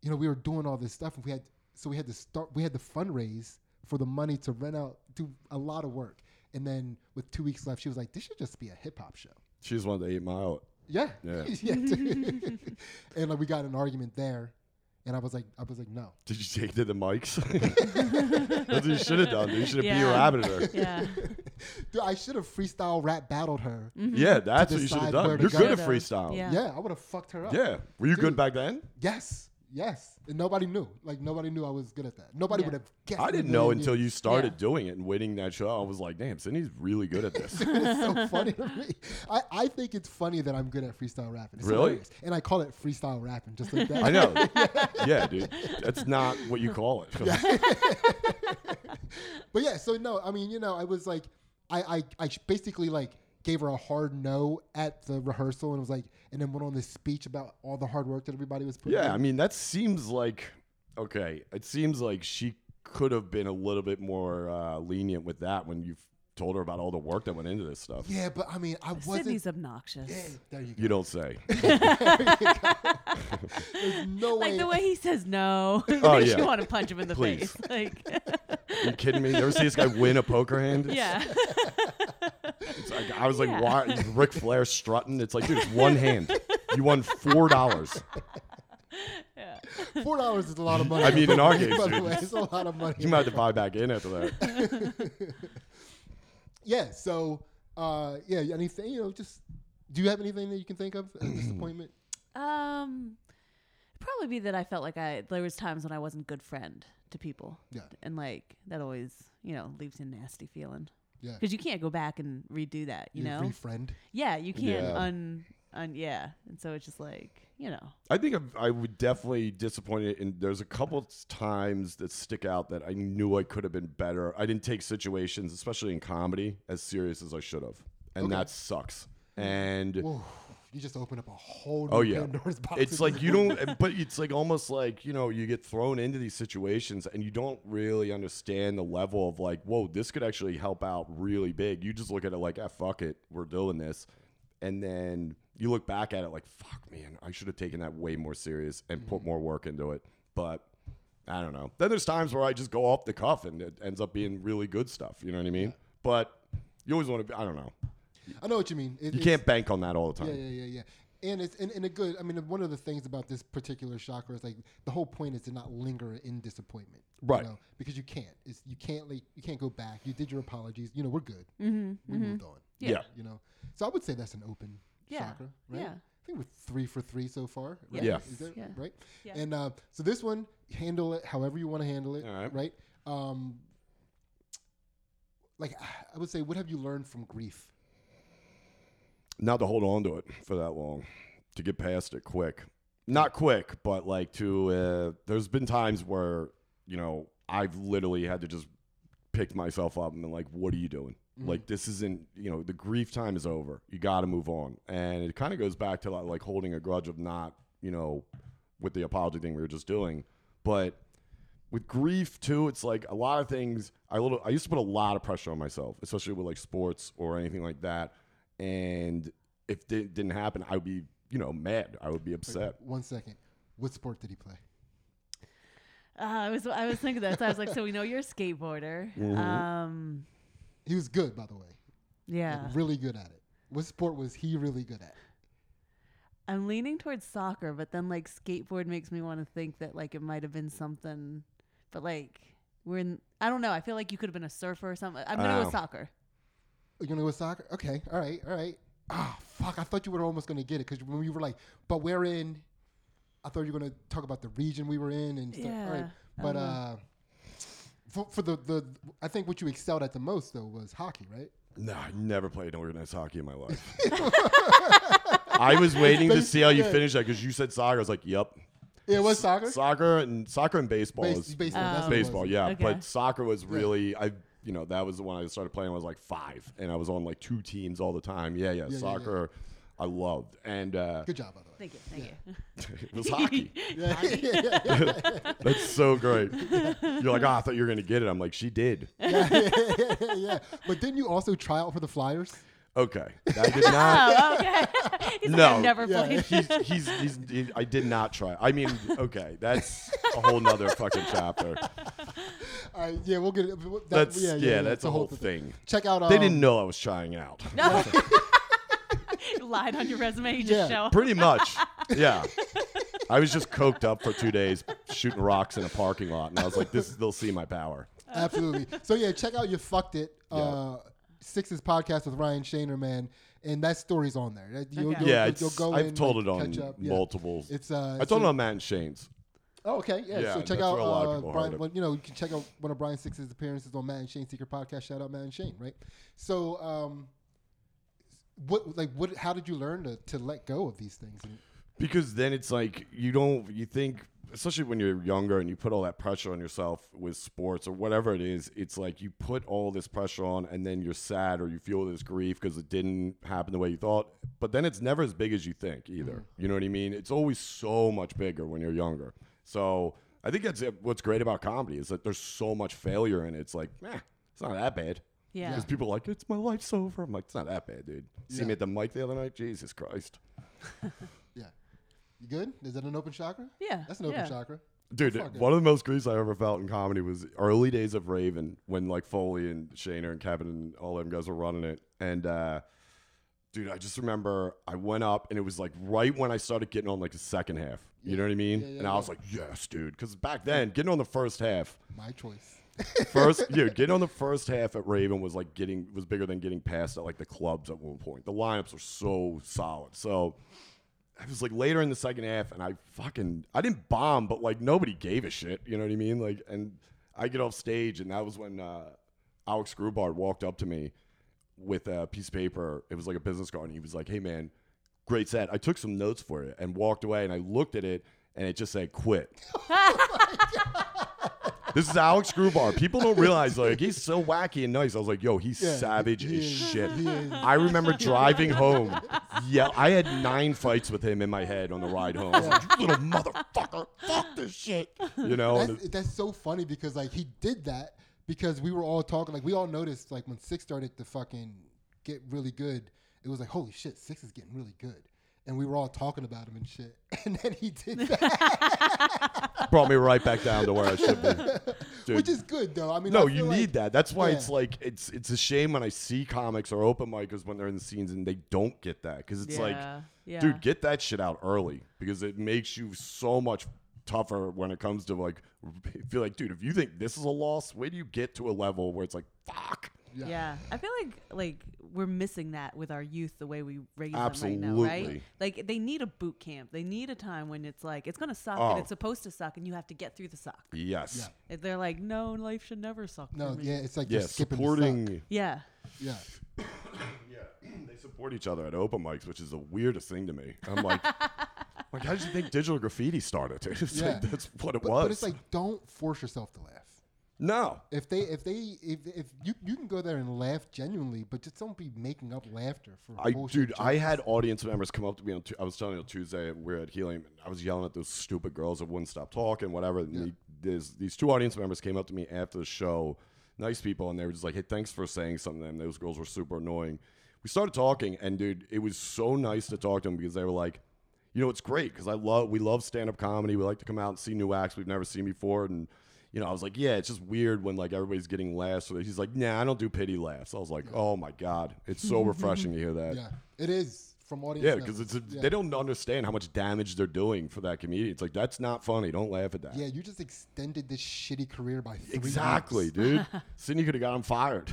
S3: you know we were doing all this stuff. And we had so we had to start. We had to fundraise for the money to rent out. Do a lot of work, and then with two weeks left, she was like, "This should just be a hip hop show."
S2: She just wanted to 8 Mile.
S3: Yeah,
S2: Yeah.
S3: yeah. and like we got an argument there, and I was like, I was like, no.
S2: Did you take to the mics? That's what you should have done. dude. You should have
S4: Yeah.
S2: be rabbited her.
S4: Yeah.
S3: Dude, I should have freestyle rap battled her. Mm-hmm.
S2: Yeah, that's what you should have done. You're
S3: go.
S2: good at
S4: Should've.
S2: freestyle.
S4: Yeah.
S3: Yeah, I would have fucked her up.
S2: Yeah. Were you good back then?
S3: Yes. Yes. And nobody knew. Like nobody knew I was good at that. Nobody
S4: Yeah.
S3: would have guessed.
S2: I didn't know
S3: million
S2: until you started
S4: Yeah.
S2: doing it and winning that show. I was like, damn, Sydney's really good at this.
S3: it's so funny to me. I, I think it's funny that I'm good at freestyle rapping. It's
S2: Really?
S3: hilarious. And I call it freestyle rapping just like that.
S2: I know. yeah, dude. That's not what you call it.
S3: But yeah, so no, I mean, you know, I was like, I, I, I basically like gave her a hard no at the rehearsal and was like, and then went on this speech about all the hard work that everybody was putting
S2: Yeah,
S3: in.
S2: I mean, that seems like okay. It seems like she could have been a little bit more uh, lenient with that when you've told her about all the work that went into this stuff.
S3: yeah, but I mean, I wasn't.
S4: Sydney's obnoxious.
S3: yeah, there you go.
S2: You don't say.
S3: There's no way.
S4: Like the way he says no,
S2: Oh,
S4: makes
S2: yeah.
S4: you want to punch him in the
S2: Please.
S4: face. Like,
S2: you kidding me? You ever see this guy win a poker hand?
S4: Yeah,
S2: It's like, I was like,
S4: Yeah.
S2: why? Ric Flair strutting. It's like, dude, it's one hand. You won four dollars.
S3: Four dollars is a lot of money.
S2: I mean, in our case, dude,
S3: way, it's a lot of money.
S2: You might have to buy back in after that.
S3: yeah. So, uh, yeah. Anything you know? Just do you have anything that you can think of? A disappointment?
S4: um, probably be that I felt like I there was times when I wasn't a good friend to people.
S3: Yeah.
S4: and like that always you know leaves a nasty feeling
S3: Yeah.
S4: because you can't go back and redo that. You know,
S3: refriend.
S4: yeah, you can't
S2: Yeah.
S4: un un yeah, and so it's just like you know,
S2: I think I've- I would definitely disappointed. And there's a couple times that stick out that I knew I could have been better. I didn't take situations, especially in comedy, as serious as I should have, and
S3: Okay.
S2: that sucks. And
S3: Whoa, you just open up a whole new
S2: Oh yeah,
S3: Pandora's box.
S2: it's like you don't. But it's like almost like you know you get thrown into these situations and you don't really understand the level of like, whoa, this could actually help out really big. You just look at it like, ah, fuck it, we're doing this, and then you look back at it like, fuck, man, I should have taken that way more serious and put more work into it. But I don't know. Then there's times where I just go off the cuff and it ends up being really good stuff. You know what I mean? But you always want to. be I don't know.
S3: I know what you mean. It-
S2: You can't bank on that all the time.
S3: Yeah, yeah, yeah, yeah. And it's and, and a good. I mean, one of the things about this particular chakra is like the whole point is to not linger in disappointment, you
S2: Right.
S3: know, because you can't. It's you can't like you can't go back. You did your apologies. You know, we're good. We moved on.
S4: Yeah.
S2: Yeah.
S3: You know, so I would say that's an open
S4: Yeah.
S3: chakra, right?
S4: Yeah.
S3: I think we're three for three so far. Right?
S2: Yeah.
S3: Is that
S4: Yeah.
S3: right?
S4: Yeah.
S3: And uh, so this one, handle it however you want to handle it.
S2: All right.
S3: Right. Um, like I would say, what have you learned from grief?
S2: Not to hold on to it for that long, to get past it quick. Not quick, but like to. Uh, there's been times where you know I've literally had to just pick myself up and been like, "What are you doing? Like this isn't. You know, the grief time is over. You got to move on." And it kind of goes back to like, like holding a grudge of not, you know, with the apology thing we were just doing, but with grief too, it's like a lot of things. I little I used to put a lot of pressure on myself, especially with like sports or anything like that. And if it didn't happen, I would be you know mad. I would be upset.
S3: One second. What sport did he play?
S4: uh, I was I was thinking that. So I was like, so we know you're a skateboarder.
S2: Mm-hmm.
S4: Um,
S3: He was good, by the way.
S4: yeah,
S3: Like, really good at it. What sport was he really good at?
S4: I'm leaning towards soccer, but then like skateboard makes me want to think that like it might have been something, but like we're in. I don't know. I feel like you could have been a surfer or something. I'm gonna go with soccer.
S3: You're gonna go with soccer? Okay, all right, all right. Ah, fuck! I thought you were almost gonna get it because when you were like, "But we're in," I thought you were gonna talk about the region we were in and stuff.
S4: Yeah, I
S3: but
S4: don't
S3: uh, for, for the the, I think what you excelled at the most though was hockey, right?
S2: No, I never played organized hockey in my life. I was waiting to see how you
S3: Yeah.
S2: finish that because you said soccer. I was like, "Yep."
S3: Yeah, it was soccer.
S2: Soccer and soccer and baseball
S3: Base-
S2: is
S3: baseball.
S4: Oh.
S3: what it was.
S2: baseball, yeah.
S4: Okay.
S2: But soccer was really I you know, that was the one I started playing when I was like five and I was on like two teams all the time. Yeah, yeah.
S3: yeah,
S2: soccer I loved, and uh,
S3: Good job, by the way.
S4: Thank you. Thank you.
S2: it was hockey.
S3: Yeah, yeah, yeah,
S2: That's so great. You're like, oh, I thought you were gonna get it. I'm like, she did.
S3: yeah, yeah, yeah. But didn't you also try out for the Flyers?
S2: Okay, I did not.
S4: Oh, okay. He's like,
S2: No.
S4: I've never
S3: Yeah.
S4: played.
S2: he's, he's, he's, he, I did not try. I mean, okay, that's a whole nother fucking chapter.
S3: All right, yeah, we'll get it. That,
S2: That's yeah, Yeah. that's
S3: it's
S2: a whole
S3: th-
S2: thing.
S3: Check out. Um,
S2: They didn't know I was trying out.
S4: No. Lied on your resume. You just
S3: Yeah.
S4: show up.
S2: Pretty much, yeah. I was just coked up for two days, shooting rocks in a parking lot, and I was like, "This, they'll see my power."
S3: Absolutely. So yeah, check out you fucked it. Uh, Sixes podcast with Ryan Shaner, man, and that story's on there. You'll,
S4: Okay.
S3: you'll-
S2: Yeah,
S3: you'll
S2: it's,
S3: go
S2: I've
S3: in,
S2: told
S3: like,
S2: it on
S3: catch up. Yeah.
S2: multiples.
S3: It's uh,
S2: I
S3: so-
S2: told it on Matt and Shane's.
S3: Oh, okay, yeah.
S2: Yeah,
S3: so check out
S2: where a lot of
S3: uh, Brian. Well, you know, you can check out one of Brian Six's appearances on Matt and Shane Secret Podcast. Shout out Matt and Shane, right? So, um, what like what? How did you learn to to let go of these things? And,
S2: Because then it's like you don't you think especially when you're younger and you put all that pressure on yourself with sports or whatever it is, it's like you put all this pressure on and then you're sad or you feel this grief because it didn't happen the way you thought. But then it's never as big as you think either. You know what I mean? It's always so much bigger when you're younger. So I think that's what's great about comedy is that there's so much failure in it. It's like, eh, it's not that bad.
S4: Yeah.
S2: Because people are like, it's my life's over. I'm like, it's not that bad, dude. See
S3: Yeah.
S2: me at the mic the other night? Jesus Christ.
S3: yeah, you good? Is that an open chakra?
S4: Yeah,
S3: that's an open
S4: yeah.
S3: chakra.
S2: Dude,
S3: Fuck it.
S2: one of the most griefs I ever felt in comedy was early days of Raven when like Foley and Shaner and Kevin and all them guys were running it. And uh dude, I just remember I went up and it was like right when I started getting on like the second half. You know what I mean?
S3: Yeah, yeah,
S2: and I was like, yes, dude. Because back then, getting on the first half,
S3: My choice.
S2: first, dude, getting on the first half at Raven was like getting was bigger than getting past at like the clubs at one point. The lineups were so solid. So I was like later in the second half, and I fucking I didn't bomb, but like nobody gave a shit. You know what I mean? Like, and I get off stage, and that was when uh, Alex Grubard walked up to me with a piece of paper. It was like a business card, and he was like, "Hey man, great set. I took some notes for it and walked away, and I looked at it, and it just said "quit." This is Alex Grubard. People don't realize like he's so wacky and nice. I was like, yo, he's
S3: Yeah,
S2: savage
S3: he
S2: as
S3: is-
S2: shit.
S3: he is.
S2: I remember driving home. Yeah, I had nine fights with him in my head on the ride home. I was like, you little motherfucker, fuck this shit. You know, and
S3: That's, that's so funny because like he did that because we were all talking like we all noticed like when Six started to fucking get really good, it was like holy shit, Six is getting really good, and we were all talking about him and shit, and then he did that,
S2: brought me right back down to where I should be. Dude.
S3: which is good though. I mean,
S2: no,
S3: I
S2: you
S3: feel
S2: need
S3: like-
S2: that. That's why
S3: Yeah.
S2: it's like it's it's a shame when I see comics or open micers when they're in the scenes and they don't get that because it's like,
S4: Yeah, yeah.
S2: dude, get that shit out early because it makes you so much tougher when it comes to like feel like, dude, if you think this is a loss, where do you get to a level where it's like, fuck?
S4: Yeah. I feel like like we're missing that with our youth the way we raise them right now, right? Like they need a boot camp. They need a time when it's like it's gonna suck
S2: Oh.
S4: and it's supposed to suck and you have to get through the suck.
S2: Yes.
S3: Yeah.
S4: If they're like, no, life should never suck.
S3: No,
S4: for me.
S3: yeah, it's like
S2: Yeah,
S3: just skipping the
S2: supporting.
S3: suck.
S4: Yeah.
S3: Yeah,
S2: Yeah, they support each other at open mics, which is the weirdest thing to me. I'm like, like, how did you think digital graffiti started? It's
S3: Yeah.
S2: like, that's what it
S3: but,
S2: was.
S3: but it's like don't force yourself to laugh.
S2: No,
S3: If they, if they, if, if you, you can go there and laugh genuinely, but just don't be making up laughter for
S2: I dude, I had audience members come up to me on. Tu- I was telling you on Tuesday we are at Helium. and I was yelling at those stupid girls that wouldn't stop talking, whatever. And
S3: Yeah.
S2: they- there's these two audience members came up to me after the show, nice people, and they were just like, "Hey, thanks for saying something." And those girls were super annoying. We started talking, and dude, it was so nice to talk to them because they were like, you know, it's great because I love we love stand up comedy. We like to come out and see new acts we've never seen before, and you know, I was like, yeah, it's just weird when like everybody's getting laughs. So he's like, nah, I don't do pity laughs. I was like, oh my god, it's so refreshing to hear that.
S3: Yeah, it is from audience.
S2: Yeah, because it's a,
S3: Yeah.
S2: they don't understand how much damage they're doing for that comedian. It's like that's not funny. Don't laugh at that.
S3: Yeah, you just extended this shitty career by three
S2: exactly,
S3: years.
S2: dude. Sydney could have got him fired.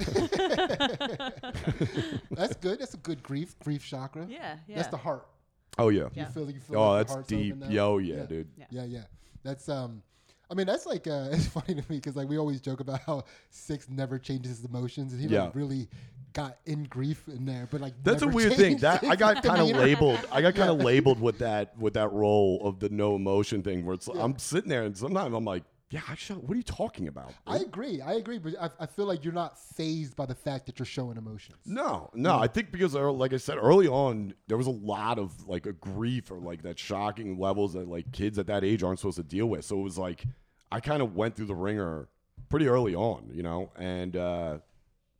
S3: That's good. That's a good grief, grief chakra.
S4: Yeah. Yeah.
S3: That's the heart.
S2: oh yeah.
S4: Yeah.
S3: You feel, you feel
S2: Oh,
S3: like
S2: that's deep.
S3: open now?
S2: Yo, yeah, dude.
S4: Yeah.
S3: Yeah, yeah. That's um. I mean, that's like uh, it's funny to me because like we always joke about how Six never changes his emotions, and he
S2: Yeah.
S3: like really got in grief in there. But like
S2: That's a weird thing. That I got kind of labeled. I got kind of
S3: Yeah.
S2: labeled with that with that role of the no emotion thing, where it's
S3: Yeah.
S2: I'm sitting there and sometimes I'm like, yeah, I show. What are you talking about?
S3: I agree. I agree, but I, I feel like you're not phased by the fact that you're showing emotions.
S2: No, no. I think because, like I said early on, there was a lot of like a grief or like that shocking levels that like kids at that age aren't supposed to deal with. So it was like I kind of went through the ringer pretty early on, you know, and uh,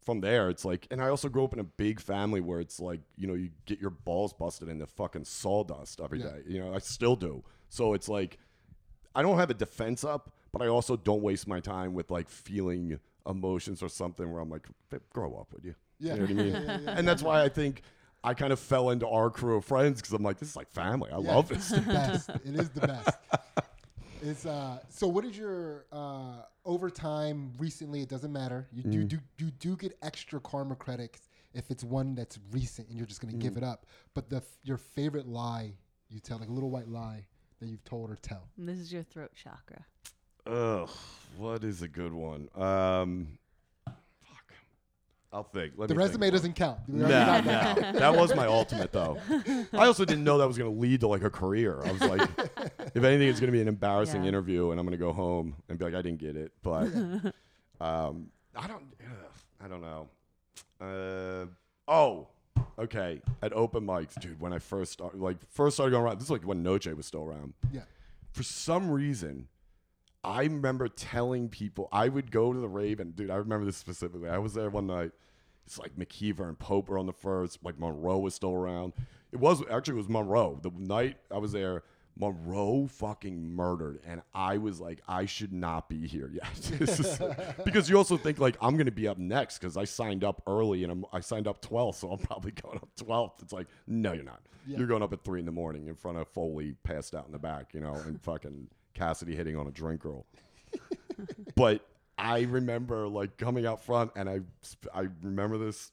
S2: from there it's like, and I also grew up in a big family where it's like, you know, you get your balls busted into fucking sawdust every day.
S3: Yeah.
S2: You know, I still do. So it's like I don't have a defense up, but I also don't waste my time with like feeling emotions or something where I'm like, grow up, would you?
S3: Yeah.
S2: You know what I mean?
S3: Yeah, yeah, yeah,
S2: and that's why I think I kind of fell into our crew of friends because I'm like, this is like family. I
S3: Yeah,
S2: love
S3: It's
S2: this.
S3: the best. It is the best. It's uh. So, what is your uh overtime recently? It doesn't matter. You do
S2: Mm.
S3: do you do get extra karma credits if it's one that's recent and you're just gonna give
S2: Mm.
S3: it up. But the f- your favorite lie you tell, like a little white lie that you've told or tell.
S4: And this is your throat chakra.
S2: Ugh, what is a good one? Um, fuck. I'll think. Let
S3: The
S2: me
S3: resume
S2: about it.
S3: doesn't count. We
S2: Nah,
S3: that.
S2: nah. that was my ultimate though. I also didn't know that was going to lead to like a career. I was like, if anything, it's going to be an embarrassing
S4: Yeah.
S2: interview, and I'm going to go home and be like, I didn't get it. But um, I don't. ugh, I don't know. Uh, oh, okay. At open mics, dude. When I first started, like first started going around. This is like when Noche was still around
S3: Yeah.
S2: for some reason, I remember telling people I would go to the Raven, dude. I remember this specifically. I was there one night. It's like McKeever and Pope were on the first. Like Monroe was still around. It was actually it was Monroe. The night I was there, Monroe fucking murdered, and I was like, I should not be here yet. Because you also think like I'm gonna be up next because I signed up early and I'm, I signed up 12, so I'm probably going up 12th. It's like, no, you're not.
S3: Yeah.
S2: You're going up at three in the morning in front of Foley passed out in the back, you know, and fucking Cassidy hitting on a drink girl. but I remember like coming out front, and I I remember this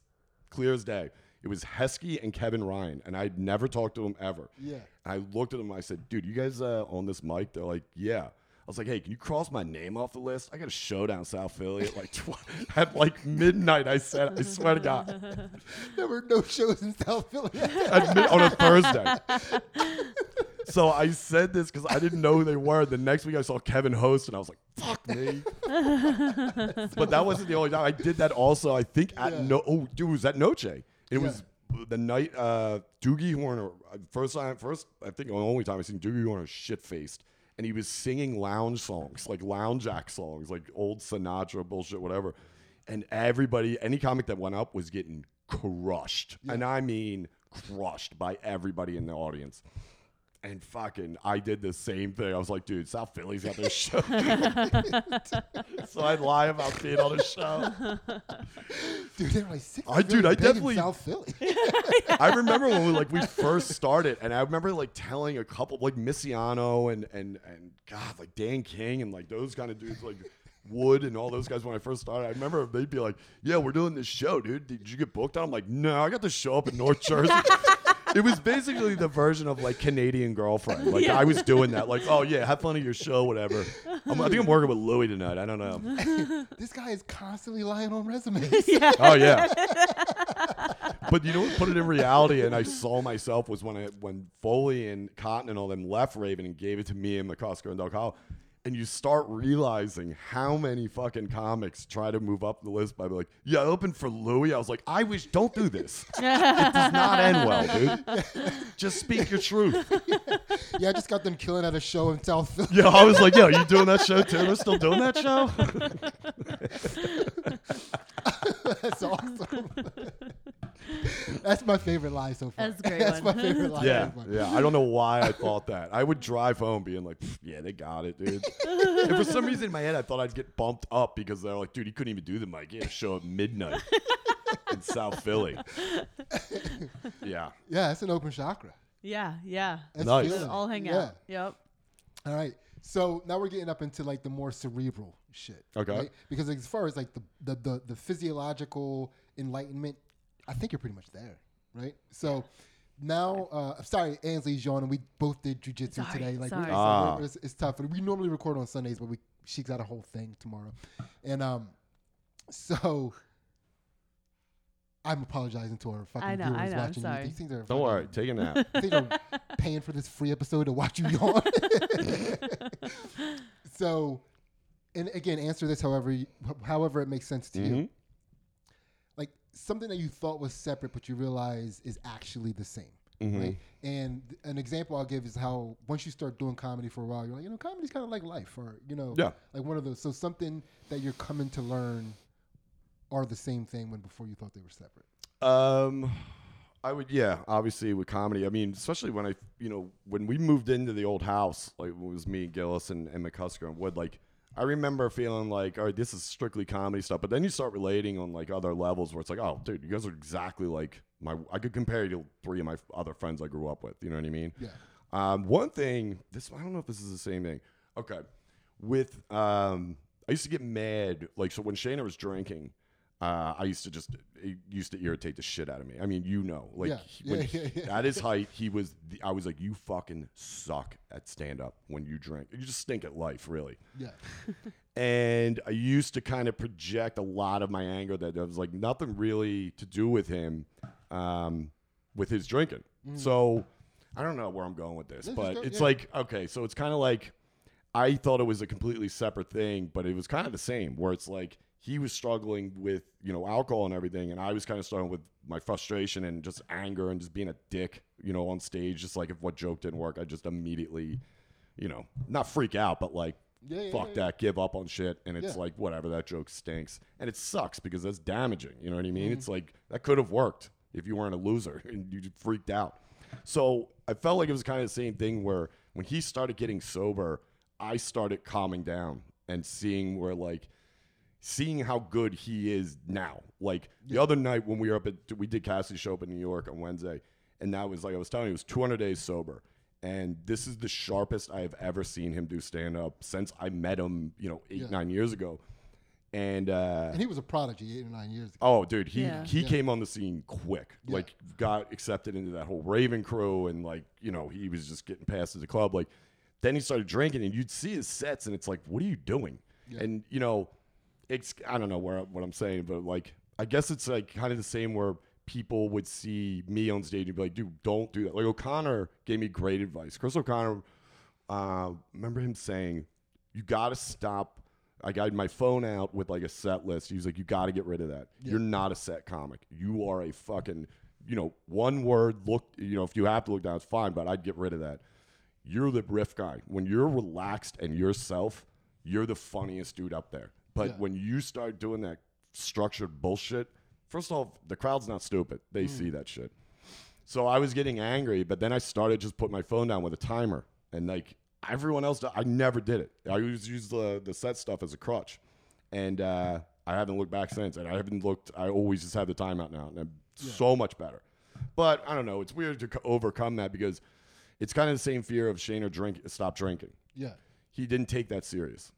S2: clear as day. It was Heskey and Kevin Ryan, and I'd never talked to them ever.
S3: Yeah.
S2: And I looked at them and I said, "Dude, you guys uh, on this mic?" They're like, "Yeah." I was like, "Hey, can you cross my name off the list? I got a show down South Philly at like tw- at like midnight." I said, "I swear to God."
S3: There were no shows in South Philly.
S2: at mid- on a Thursday. so I said this because I didn't know who they were. The next week I saw Kevin host, and I was like, "Fuck me!" but that wasn't the only time I did that. Also, I think at
S3: Yeah.
S2: no, oh, dude, it was at Noche. It
S3: Yeah.
S2: was the night uh, Doogie Horner uh, first time, first I think the only time I seen Doogie Horner shit faced. And he was singing lounge songs, like lounge act songs, like old Sinatra bullshit, whatever. And everybody, any comic that went up was getting crushed. And I mean crushed by everybody in the audience. And fucking, I did the same thing. I was like, dude, South Philly's got this show. so I'd lie about being on a show.
S3: Dude, they're like six.
S2: I- dude, I definitely-
S3: South Philly.
S2: I remember when we like we first started, and I remember like telling a couple like Missiano and and and God like Dan King and like those kind of dudes like Wood and all those guys when I first started. I remember they'd be like, "Yeah, we're doing this show, dude. Did you get booked?" On? I'm like, "No, I got the show up in North Jersey." It was basically the version of like Canadian girlfriend. Like I was doing that. Like, oh yeah, have fun at your show, whatever. I'm, I think I'm working with Louis tonight. I don't know.
S3: this guy is constantly lying on resumes.
S2: Oh yeah. but you know what put it in reality and I saw myself was when I when Foley and Cotton and all them left Raven and gave it to me and McCusker and Del Call. And you start realizing how many fucking comics try to move up the list by like, yeah, I opened for Louis. I was like, I wish don't do this. it does not end well, dude. Just speak your truth.
S3: yeah, I just got them killing at a show in South Philly.
S2: Yeah, I was like, yo, you doing that show too? They're still doing that show?
S3: That's awesome. That's my favorite lie so far.
S4: That's a great
S3: That's
S4: one.
S3: my favorite lie.
S2: Yeah,
S3: so
S2: yeah. I don't know why I thought that. I would drive home being like, yeah, they got it, dude. and for some reason in my head, I thought I'd get bumped up because they're like, dude, he couldn't even do the mic. He had a show at midnight in South Philly. Yeah.
S3: Yeah, it's an open chakra.
S4: Yeah, yeah.
S3: That's
S2: Nice.
S3: feeling.
S4: All hang
S3: yeah.
S4: out. Yep.
S3: All right. So now we're getting up into like the more cerebral shit.
S2: Okay.
S3: right? Because as far as like the, the the the physiological enlightenment, I think you're pretty much there, right? So now, uh, sorry, Ansley's yawning. We both did jujitsu
S4: Sorry,
S3: today. Like, we-
S4: sorry.
S3: so
S2: Ah.
S3: it's, it's tough. We normally record on Sundays, but we she's got a whole thing tomorrow, and um, so. I'm apologizing to our fucking
S4: I know,
S3: viewers
S4: I know, I'm
S3: watching
S4: sorry.
S3: you. These things are
S2: Don't
S3: fucking-
S2: worry. Take a nap.
S3: I think I'm paying for this free episode to watch you yawn. so and again, answer this however you, however it makes sense to you.
S2: Mhm.
S3: Something that you thought was separate, but you realize is actually the same.
S2: Mm-hmm.
S3: Right? And th- an example I'll give is how once you start doing comedy for a while, you're like, you know, comedy's kind of like life, or you know,
S2: Yeah.
S3: like one of those. So something that you're coming to learn are the same thing when before you thought they were separate.
S2: Um, I would, yeah, obviously with comedy. I mean, especially when I, you know, when we moved into the old house, like it was me, Gillis, and, and McCusker and Wood. Like, I remember feeling like, all right, this is strictly comedy stuff. But then you start relating on like other levels where it's like, oh, dude, you guys are exactly like my. I could compare you to three of my other friends I grew up with. You know what I mean?
S3: Yeah.
S2: Um, one thing, this I don't know if this is the same thing. Okay, with um, I used to get mad. Like so, when Shaner was drinking, uh, I used to just it used to irritate the shit out of me. I mean, you know, like
S3: Yeah. Yeah, yeah, yeah.
S2: at his height, he was. The, I was like, you fucking suck at stand up when you drink. You just stink at life, really.
S3: Yeah.
S2: And I used to kind of project a lot of my anger that was like nothing really to do with him, um, with his drinking. So I don't know where I'm going with this,
S3: Mm. Let's
S2: but
S3: go-
S2: it's like okay, so it's kind of like I thought it was a completely separate thing, but it was kind of the same. Where it's like he was struggling with you know alcohol and everything, and I was kind of struggling with my frustration and just anger and just being a dick, you know, on stage. Just like if what joke didn't work, I just immediately, you know, not freak out, but like
S3: Yeah, yeah,
S2: fuck
S3: yeah,
S2: that, give up on shit, and it's like whatever that joke stinks, and it sucks because that's damaging. You know what I
S3: Mm-hmm.
S2: mean? It's like that could have worked if you weren't a loser and you just freaked out. So I felt like it was kind of the same thing where when he started getting sober, I started calming down and seeing where like seeing how good he is now. Like the other night when we were up at we did Cassie's show up in New York on Wednesday, and that was like I was telling you, it was 200 days sober. And this is the sharpest I have ever seen him do stand up since I met him, you know, eight,
S3: Yeah.
S2: nine years ago. And uh
S3: And he was a prodigy eight or nine years ago.
S2: Oh, dude, he
S4: Yeah.
S2: he
S3: Yeah.
S2: came on the scene quick.
S3: Yeah.
S2: Like, got accepted into that whole Raven crew, and like, you know, he was just getting past as a club. Like, then he started drinking, and you'd see his sets, and it's like, what are you doing?
S3: Yeah.
S2: And you know, it's I don't know where what I'm saying, but like, I guess it's like kind of the same where people would see me on stage and be like, dude, don't do that. Like O'Connor gave me great advice. Chris O'Connor, uh, remember him saying, you got to stop. I got my phone out with like a set list. He's like, you got to get rid of that. You're not a set comic. You are a fucking, you know, one word look, you know, if you have to look down, it's fine, but I'd get rid of that. You're the riff guy. When you're relaxed and yourself, you're the funniest dude up there. But
S3: Yeah.
S2: when you start doing that structured bullshit, first of all, the crowd's not stupid. They see that shit. So I was getting angry, but then I started just putting my phone down with a timer, and like everyone else, I never did it. I always used the the set stuff as a crutch, and uh, I haven't looked back since. And I haven't looked. I always just have the timeout now, and I'm so much better. But I don't know. It's weird to co- overcome that because it's kind of the same fear of Shane or drink stop drinking
S3: Yeah.
S2: he didn't take that serious.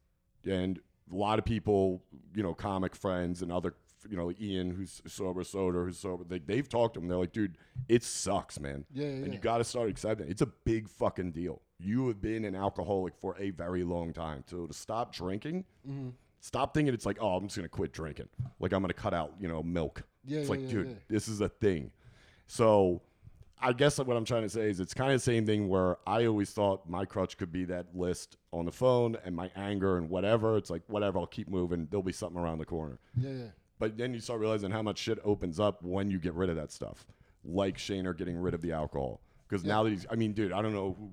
S2: And a lot of people, you know, comic friends and other, you know, like Ian, who's sober, Soder, who's sober, they, they've talked to him. They're like, dude, it sucks, man.
S3: Yeah, yeah,
S2: And
S3: yeah.
S2: you got to start accepting it. It's a big fucking deal. You have been an alcoholic for a very long time. So to stop drinking,
S3: Mm-hmm.
S2: stop thinking it's like, oh, I'm just going to quit drinking. Like I'm going to cut out, you know, milk.
S3: Yeah,
S2: it's
S3: yeah,
S2: like, dude, this is a thing. So I guess what I'm trying to say is it's kind of the same thing where I always thought my crutch could be that list on the phone and my anger and whatever. It's like, whatever, I'll keep moving. There'll be something around the corner.
S3: Yeah, yeah.
S2: But then you start realizing how much shit opens up when you get rid of that stuff, like Shaner getting rid of the alcohol. Because now that he's, I mean, dude, I don't know who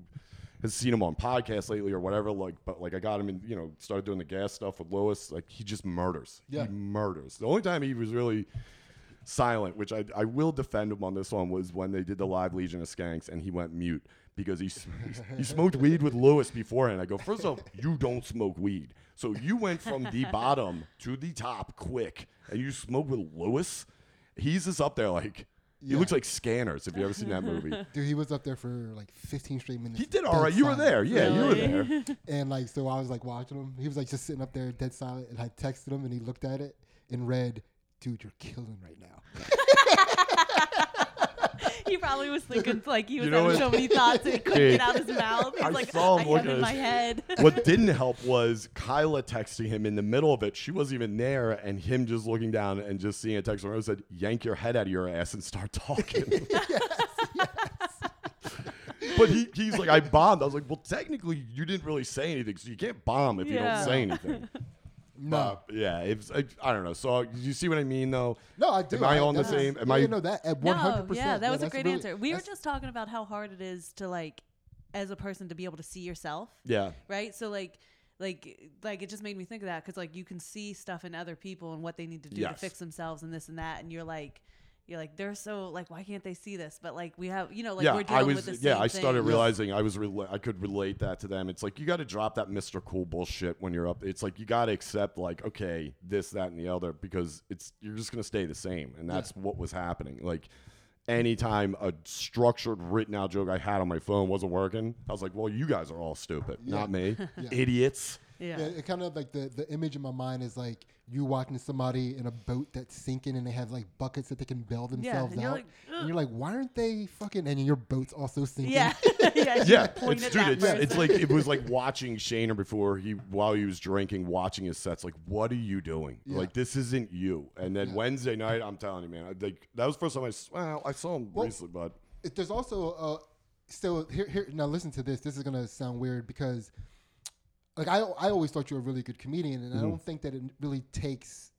S2: has seen him on podcasts lately or whatever. Like, but like I got him in, you know, started doing the gas stuff with Luis. Like he just murders.
S3: Yeah.
S2: He murders. The only time he was really silent, which I, I will defend him on this one, was when they did the live Legion of Skanks and he went mute because he, he smoked weed with Luis beforehand. I go, first of all, you don't smoke weed. So you went from the bottom to the top quick and you smoke with Luis? He's just up there like, he
S3: Yeah.
S2: looks like Scanners if you ever seen that movie.
S3: Dude, he was up there for like 15 straight minutes.
S2: He did all right.
S3: dead
S2: right. You were there. Yeah, you were there.
S3: And like, so I was like watching him. He was like just sitting up there, dead silent. And I texted him, and he looked at it and read, "Dude, you're killing right now."
S4: he probably was thinking like he was
S2: You know
S4: having
S2: what?
S4: so many thoughts and he couldn't
S2: Dude,
S4: get out of his mouth. He's
S2: I
S4: like,
S2: saw him
S4: I
S2: looking
S4: have
S2: at
S4: in my
S2: his-
S4: head.
S2: what didn't help was Kyla texting him in the middle of it. She wasn't even there, and him just looking down and just seeing a text from her said, "Yank your head out of your ass and start talking." Yes. But he, he's like, "I bombed." I was like, "Well, technically, you didn't really say anything, so you can't bomb if you
S4: Yeah.
S2: don't say anything."
S3: No.
S2: But, yeah, it's I, I don't know. So you see what I mean, though?
S3: No, I do.
S2: Am I on the same? Am
S3: yeah,
S2: I?
S3: no, that at one hundred
S4: No, yeah, that was a great
S3: really,
S4: answer. We were just talking about how hard it is to like, as a person, to be able to see yourself,
S2: Yeah.
S4: right? So like, like, like it just made me think of that because like you can see stuff in other people and what they need to do to fix themselves and this and that, and you're like. You're like they're so like why can't they see this? But like we have you know like
S2: yeah,
S4: we're dealing
S2: I was.
S4: with the
S2: yeah,
S4: same
S2: I started
S4: thing.
S2: realizing I was. Rela- I could relate that to them. It's like you got to drop that Mr. Cool bullshit when you're up. It's like you got to accept like okay, this, that, and the other because it's you're just gonna stay the same, and that's what was happening. Like anytime a structured written out joke I had on my phone wasn't working, I was like, well, you guys are all stupid, not me, idiots.
S4: Yeah.
S3: Yeah, it kind of like the the image in my mind is like you watching somebody in a boat that's sinking and they have like buckets that they can bail themselves
S4: and you're
S3: out,
S4: like,
S3: and you're like, why aren't they fucking? And your boat's also sinking.
S4: Yeah, yeah,
S2: Yeah, it's,
S4: at
S2: dude, it's, it's like it was like watching Shaner before he while he was drinking, watching his sets. Like, what are you doing?
S3: Yeah.
S2: Like, this isn't you. And then
S3: Yeah.
S2: Wednesday night, I'm telling you, man, I, like that was the first time I s- well, I saw him
S3: Well,
S2: recently, but
S3: It- There's also uh, so here here now listen to this. This is gonna sound weird because like I I always thought you were a really good comedian, and I
S2: Mm-hmm.
S3: don't think that it really takes.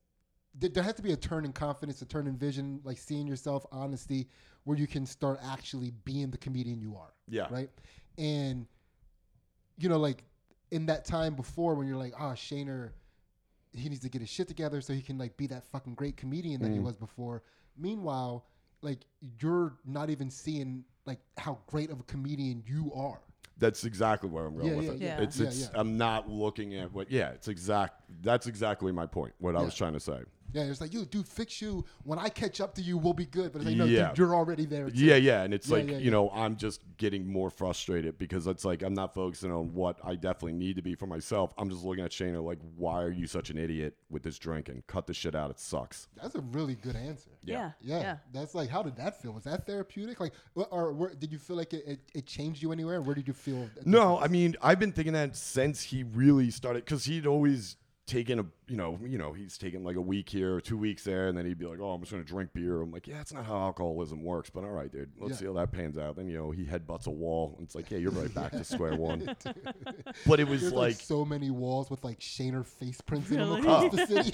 S3: There there has to be a turn in confidence, a turn in vision, like seeing yourself, honesty, where you can start actually being the comedian you are.
S2: Yeah.
S3: Right. And you know, like in that time before when you're like, ah, Shaner, he needs to get his shit together so he can like be that fucking great comedian that he was before. Meanwhile, like you're not even seeing like how great of a comedian you are.
S2: That's exactly where I'm going
S3: Yeah,
S2: with
S3: yeah,
S2: it.
S4: yeah.
S2: It's it's
S3: yeah.
S2: I'm not looking at what yeah, it's exact that's exactly my point, what I was trying to say.
S3: Yeah, it's like, yo, dude, fix you. When I catch up to you, we'll be good. But it's like, no,
S2: Yeah.
S3: dude, you're already there. Too.
S2: Yeah, yeah, and it's
S3: Yeah,
S2: like
S3: yeah,
S2: you
S3: yeah.
S2: know I'm just getting more frustrated because it's like I'm not focusing on what I definitely need to be for myself. I'm just looking at Shaner like, why are you such an idiot with this drinking? Cut this shit out. It sucks.
S3: That's a really good answer.
S4: yeah,
S3: Yeah,
S4: yeah.
S3: that's like, how did that feel? Was that therapeutic? Like, wh- or where, did you feel like it, it, it changed you anywhere? Where did you feel?
S2: No. I mean I've been thinking that since he really started because he'd always taken a you know you know he's taking like a week here or two weeks there and then he'd be like oh I'm just gonna drink beer I'm like yeah that's not how alcoholism works but all right dude let's
S3: Yeah.
S2: see how that pans out then you know he headbutts a wall and it's like yeah you're right back to square one but it was
S3: like,
S2: like
S3: so many walls with like Shaner face prints in them
S4: Really?
S3: across the city.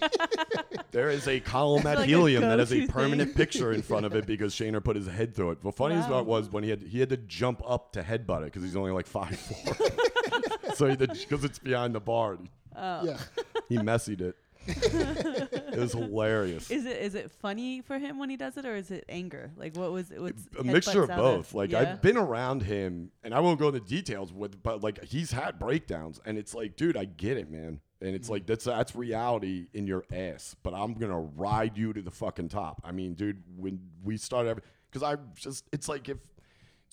S2: There is a column at
S4: like
S2: Helium that has a permanent
S4: thing.
S2: picture in front of it because Shaner put his head through it. The funniest
S4: Wow.
S2: part was when he had he had to jump up to headbutt it because he's only like five four. so because it's behind the bar, he,
S3: yeah,
S2: he messied it. it was hilarious.
S4: Is it is it funny for him when he does it, or is it anger? Like what was what's
S2: a mixture of both. Like
S4: yeah?
S2: I've been around him, and I won't go into details with, but like he's had breakdowns, and it's like, dude, I get it, man. And it's like mm-hmm. that's that's reality in your ass. But I'm gonna ride you to the fucking top. I mean, dude, when we started, because I just, it's like if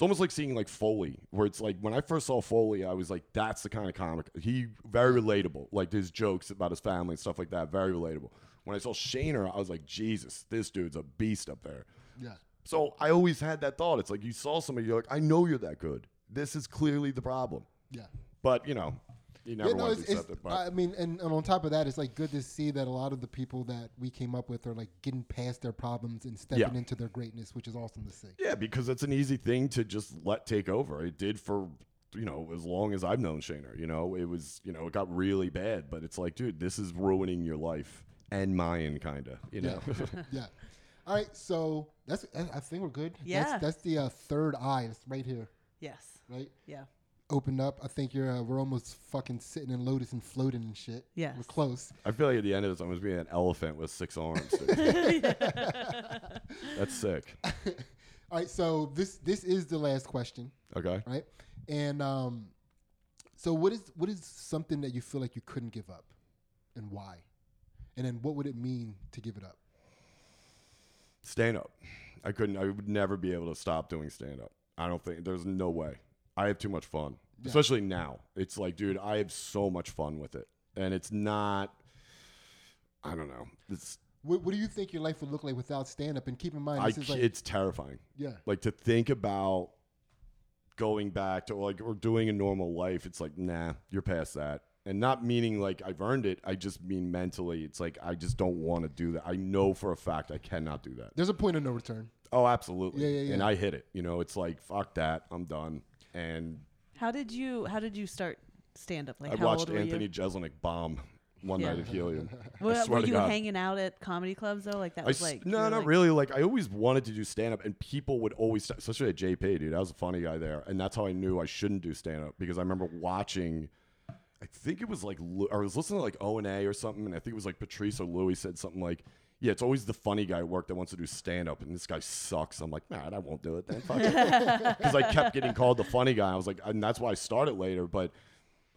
S2: it's almost like seeing like Foley, where it's like when I first saw Foley, I was like, that's the kind of comic. He very relatable, like his jokes about his family and stuff like that, very relatable. When I saw Shaner, I was like, Jesus, this dude's a beast up there.
S3: yeah.
S2: So I always had that thought. It's like you saw somebody, you're like, I know you're that good. This is clearly the problem.
S3: Yeah.
S2: But you know, you never
S3: yeah, no,
S2: want
S3: it's,
S2: to
S3: it's,
S2: accept. But
S3: I mean, and, and on top of that, it's like good to see that a lot of the people that we came up with are like getting past their problems and stepping
S2: Yeah.
S3: into their greatness, which is awesome to see.
S2: yeah, because it's an easy thing to just let take over. It did for you know as long as I've known Shaner. You know, it was you know it got really bad, but it's like, dude, this is ruining your life and mine, kind of. You know.
S3: yeah. All right, so that's I I think we're good.
S4: Yeah.
S3: That's, that's the uh, third eye. It's right here,
S4: yes,
S3: right?
S4: yeah,
S3: Opened up. I think you're. Uh, we're almost fucking sitting in lotus and floating and shit.
S4: Yeah,
S3: We're close.
S2: I feel like at the end of this, I'm just being an elephant with six arms. That's sick.
S3: All right, so this this is the last question,
S2: Okay.
S3: right? And um, so what is what is something that you feel like you couldn't give up, and why? And then what would it mean to give it up?
S2: stand up. I couldn't. I would never be able to stop doing stand up. I don't think there's no way. I have too much fun,
S3: Yeah.
S2: especially now. It's like, dude, I have so much fun with it, and it's not. I don't know. It's
S3: What, what do you think your life would look like without stand up? And keep in mind,
S2: I.
S3: is like
S2: it's terrifying.
S3: yeah,
S2: Like to think about going back to like or doing a normal life. It's like, nah, you're past that. And not meaning like I've earned it. I just mean mentally. It's like I just don't want to do that. I know for a fact I cannot do that.
S3: there's a point of no return.
S2: Oh, absolutely.
S3: Yeah, yeah, yeah.
S2: And I hit it. You know, it's like fuck that. I'm done. And
S4: How did you How did you start stand up? Like
S2: I
S4: how
S2: watched
S4: old
S2: Anthony? Jeselnik bomb. one
S4: Yeah.
S2: night at Helium. I
S4: Were,
S2: swear
S4: were
S2: to
S4: you
S2: God.
S4: hanging out at comedy clubs though? Like that
S2: I
S4: was
S2: s-
S4: like
S2: no,
S4: were
S2: not
S4: like-
S2: really. Like I always wanted to do stand up, and people would always, especially at JP, dude. I was a funny guy there, and that's how I knew I shouldn't do stand up because I remember watching. I think it was like Lu- I was listening to like O and A or something, and I think it was like Patrice or Louis said something like, "Yeah, it's always the funny guy at work that wants to do stand up, and this guy sucks." I'm like, "Man, I won't do it then." Fuck because I kept getting called the funny guy. I was like, and that's why I started later, but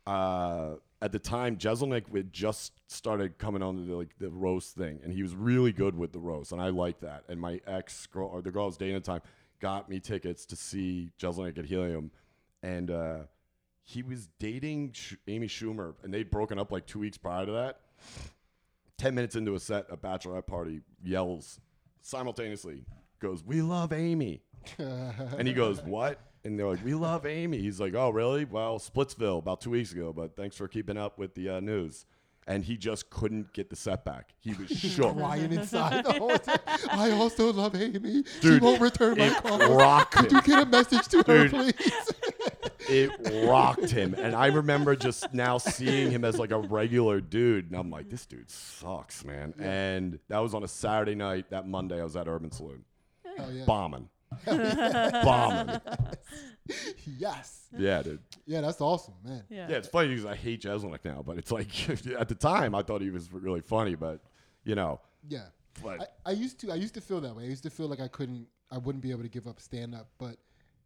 S2: uh, at the time, Jeselnik had just started coming on to the, like the roast thing, and he was really good with the roast, and I liked that. And my ex girl, or the girl I was dating at the time, got me tickets to see Jeselnik at Helium, and uh, he was dating Sh- Amy Schumer, and they'd broken up like two weeks prior to that. Ten minutes into a set, a bachelorette party yells simultaneously, goes, "We love Amy." and he goes, "What?" And they're like, "We love Amy." He's like, "Oh, really? Well, Splitsville about two weeks ago, but thanks for keeping up with the uh, news." And he just couldn't get the setback. He was shook.
S3: crying inside the whole time. I also love Amy. she
S2: Dude,
S3: won't return my
S2: It
S3: call.
S2: rocked
S3: Could
S2: him.
S3: you get a message to her,
S2: Dude.
S3: please?
S2: It rocked him, and I remember just now seeing him as like a regular dude, and I'm like, "This dude sucks, man." And that was on a Saturday night. That Monday, I was at Urban Saloon,
S3: Hell yeah.
S2: bombing, bombing.
S3: Yes.
S2: Yeah, dude.
S3: Yeah, that's awesome, man.
S4: Yeah.
S2: Yeah, it's funny because I hate Jeselnik now, but it's like at the time I thought he was really funny, but you know,
S3: Yeah.
S2: but
S3: I, I used to I used to feel that way. I used to feel like I couldn't I wouldn't be able to give up stand up. But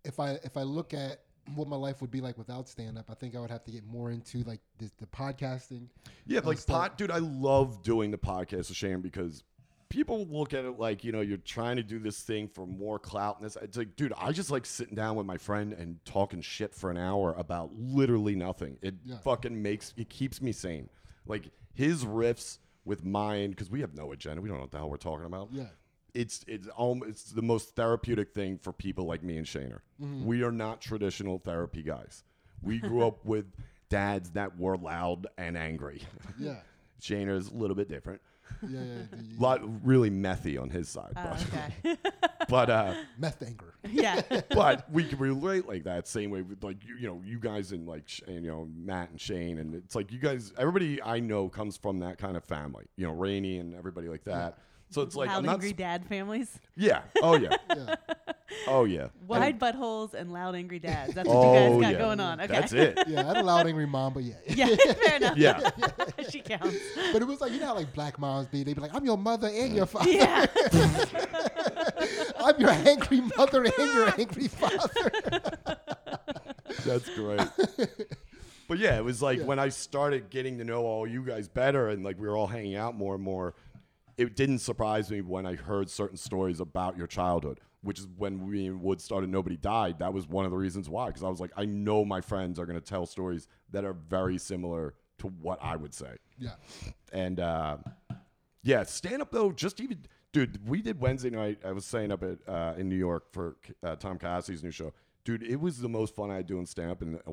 S3: if I if I look at what my life would be like without stand up, I think I would have to get more into like this, the podcasting.
S2: yeah, like um,
S3: start-
S2: pod, dude, I love doing the podcast with Shane because people look at it like you know you're trying to do this thing for more clout. And this, it's like, dude, I just like sitting down with my friend and talking shit for an hour about literally nothing. It
S3: Yeah.
S2: fucking makes it keeps me sane. Like his riffs with mine because we have no agenda. We don't know what the hell we're talking about.
S3: Yeah.
S2: It's it's um, it's the most therapeutic thing for people like me and Shaner.
S3: Mm-hmm.
S2: We are not traditional therapy guys. We grew up with dads that were loud and angry.
S3: Yeah.
S2: is a little bit different.
S3: Yeah. yeah. The,
S2: lot really methy on his side,
S4: Oh,
S2: but
S4: okay.
S2: but uh,
S3: meth anger.
S4: yeah.
S2: but we can relate like that same way with like you, you know you guys and like Sh- and, you know Matt and Shane and it's like you guys everybody I know comes from that kind of family you know Rainey and everybody like that. So it's like
S4: Loud
S2: I'm not
S4: angry
S2: s-
S4: dad families.
S2: yeah oh yeah
S3: Yeah.
S2: oh yeah
S4: Wide buttholes and loud angry dads. That's what
S2: Oh,
S4: you guys got
S2: yeah.
S4: going on. Okay.
S2: That's it.
S3: Yeah. I had a loud angry mom, but yeah.
S4: Yeah, fair enough.
S2: Yeah.
S4: she counts.
S3: But it was like you know how like black moms be. They be like, "I'm your mother and your father.
S4: Yeah.
S3: I'm your angry mother and your angry father."
S2: That's great. but yeah, it was like
S3: Yeah.
S2: when I started getting to know all you guys better and like we were all hanging out more and more, it didn't surprise me when I heard certain stories about your childhood, which is when we and Wood started Nobody Died. That was one of the reasons why. Because I was like, I know my friends are going to tell stories that are very similar to what I would say.
S3: yeah.
S2: And uh, yeah, stand up though. Just even, dude, we did Wednesday night. I was saying up at uh, in New York for uh, Tom Cassidy's new show. Dude, it was the most fun I had doing stand up in a,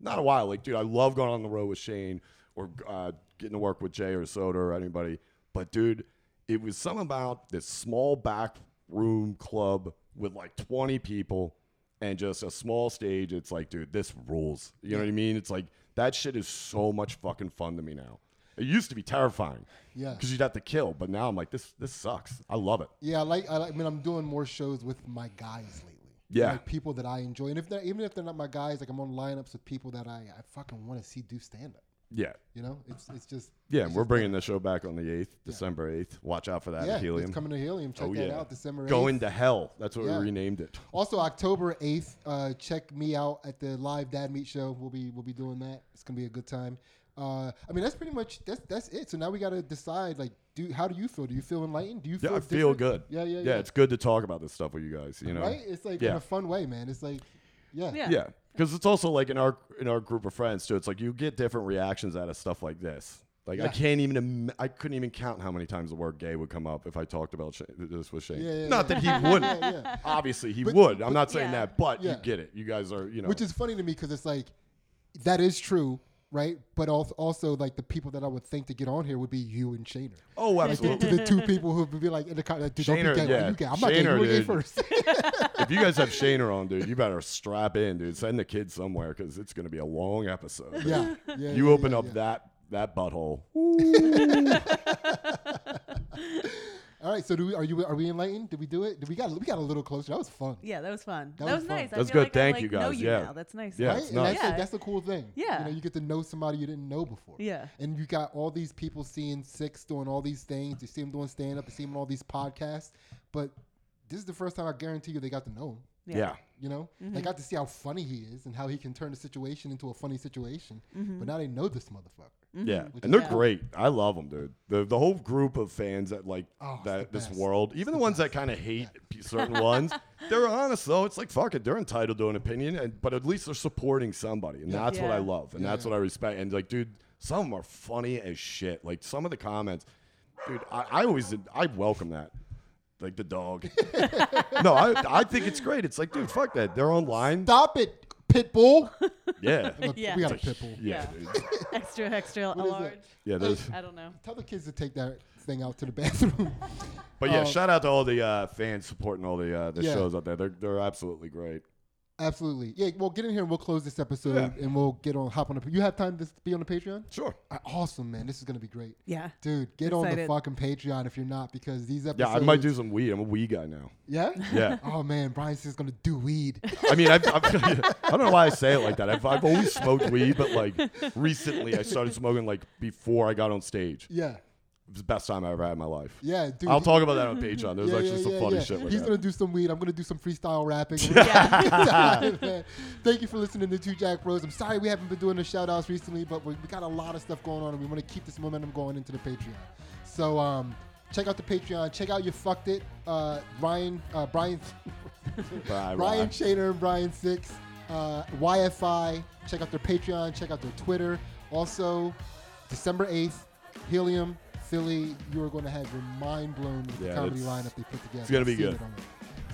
S2: not a while. Like, dude, I love going on the road with Shane or uh, getting to work with Jay or Soda or anybody. But dude, it was something about this small back room club with like 20 people and just a small stage. It's like, dude, this rules. You know what I mean? It's like that shit is so much fucking fun to me now. It used to be terrifying.
S3: Yeah.
S2: Because you'd have to kill, but now I'm like, this this sucks. I love it.
S3: Yeah, I like. I, like, I mean, I'm doing more shows with my guys lately.
S2: Yeah.
S3: like people that I enjoy, and if they're even if they're not my guys, like I'm on lineups with people that I, I fucking want to see do stand up.
S2: Yeah.
S3: You know, it's it's just
S2: Yeah,
S3: it's
S2: and we're
S3: just
S2: bringing the show back on the 8th, December 8th. Watch out for that
S3: yeah,
S2: at Helium.
S3: it's coming to Helium. Check
S2: oh,
S3: that
S2: yeah.
S3: out, December. 8th.
S2: Going to hell. That's what
S3: Yeah.
S2: we renamed it.
S3: Also, October eighth, uh, check me out at the live Dad Meet show. We'll be we'll be doing that. It's gonna be a good time. Uh, I mean, that's pretty much that's that's it. So now we got to decide. Like, do how do you feel? Do you feel enlightened? Do you
S2: Yeah,
S3: feel?
S2: I feel good.
S3: Yeah, yeah,
S2: Yeah,
S3: yeah.
S2: it's good to talk about this stuff with you guys, you know?
S3: right. It's like in a fun way, man. It's like, yeah,
S4: Yeah.
S2: Yeah, because it's also like in our in our group of friends too. It's like you get different reactions out of stuff like this. Like I can't even Im- I couldn't even count how many times the word gay would come up if I talked about Sh- this with Shane.
S3: Yeah, yeah,
S2: Not
S3: yeah.
S2: that he wouldn't.
S3: Yeah, yeah.
S2: Obviously he
S3: But-
S2: would. I'm not saying
S4: Yeah.
S2: that, but
S3: Yeah.
S2: you get it. You guys are you know.
S3: Which is funny to me because it's like that is true, right? But also, also like the people that I would think to get on here would be you and Shaner.
S2: oh
S3: Like the,
S2: absolutely.
S3: the two people who would be like in the car, like, dude, don't be gay.
S2: yeah.
S3: You gay. I'm not gay. You
S2: Shaner,
S3: were gay
S2: dude.
S3: first.
S2: if you guys have Shaner on, dude, you better strap in, dude. Send the kids somewhere because it's gonna be a long episode.
S3: yeah, yeah.
S2: You
S3: yeah,
S2: open
S3: yeah,
S2: up that that butthole.
S3: All right, so do we, are you are we enlightened? Did we do it? Did we got we got a little closer? That was fun.
S4: Yeah, that was fun.
S3: That
S4: That,
S3: was
S4: was,
S3: fun.
S4: nice. I
S2: That's
S4: feel
S2: good.
S4: Like
S2: Thank
S4: I,
S2: you,
S4: like, know
S2: guys.
S4: you
S2: Yeah.
S4: now. That's nice.
S2: Yeah,
S3: right?
S2: it's
S3: and
S2: nice.
S3: that's, the,
S4: Yeah.
S3: that's the cool thing.
S4: Yeah.
S3: You know, you get to know somebody you didn't know before.
S4: Yeah.
S3: And you got all these people seeing Six doing all these things. You see him doing stand up, you see him on all these podcasts. But this is the first time I guarantee you they got to know him.
S4: Yeah.
S2: Yeah.
S3: You know,
S4: Mm-hmm.
S3: they got to see how funny he is and how he can turn a situation into a funny situation.
S4: Mm-hmm.
S3: But now they know this motherfucker. Mm-hmm.
S2: Yeah,
S3: Which
S2: and they're
S3: cool.
S2: great. I love them, dude. The the whole group of fans that like
S3: Oh, it's
S2: that
S3: the
S2: this
S3: best.
S2: world, even the,
S3: the
S2: ones
S3: best.
S2: that kind of hate p- certain ones, they're honest though. It's like fuck it, they're entitled to an opinion, and but at least they're supporting somebody, and
S3: Yeah.
S2: that's what I
S4: Yeah.
S2: love, and
S3: Yeah,
S2: that's what I respect. And like, dude, some of them are funny as shit. Like some of the comments, dude, I, I always I welcome that. Like the dog. no, I I think it's great. It's like, dude, fuck that. They're online.
S3: Stop it, Pitbull.
S2: Yeah.
S3: Look,
S4: Yeah.
S3: We got a
S2: It's like,
S3: Pitbull.
S2: Yeah,
S4: Yeah. extra, extra
S3: What is
S4: large.
S3: it?
S2: Yeah, there's
S4: I don't know.
S3: Tell the kids to take that thing out to the bathroom.
S2: But yeah,
S3: Um,
S2: shout out to all the uh, fans supporting all the uh, the
S3: Yeah.
S2: shows out there. They're they're absolutely great.
S3: Absolutely. Yeah, well, get in here and we'll close this episode
S2: Yeah.
S3: and we'll get on, hop on the, you have time to be on the Patreon?
S2: Sure.
S3: Uh, awesome, man. This is going to be great.
S4: Yeah.
S3: Dude, get on the fucking Patreon if you're not because these episodes. Yeah.
S2: I might do some weed. I'm a weed guy now.
S3: Yeah?
S2: Yeah.
S3: oh, man. Brian says going to do weed.
S2: I mean, I've, I've, I don't know why I say it like that. I've, I've always smoked weed, but like recently I started smoking like before I got on stage.
S3: yeah.
S2: It was the best time I ever had in my life.
S3: Yeah, dude.
S2: I'll
S3: he-
S2: talk about that on Patreon. There's
S3: yeah,
S2: actually
S3: yeah,
S2: some
S3: yeah,
S2: funny
S3: yeah.
S2: shit
S3: He's
S2: that.
S3: going to do some weed. I'm going to do some freestyle rapping.
S4: Yeah.
S3: Thank you for listening to Two Jack Bros. I'm sorry we haven't been doing the shout outs recently, but we, we got a lot of stuff going on and we want to keep this momentum going into the Patreon. So um, check out the Patreon. Check out your fucked it. Uh, Ryan, uh, Brian,
S2: Bye,
S3: Ryan. Shaner and Brian Six, uh, YFI. Check out their Patreon. Check out their Twitter. Also, December 8th, Helium, Philly. You are going to have your mind blown with the comedy lineup they put together.
S2: it's gonna be
S3: seen
S2: good.
S3: it.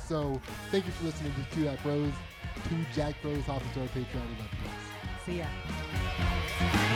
S3: So thank you for listening to Two Jack Bros. Two Jack Bros. Hop into our Patreon. We love you guys.
S4: See ya.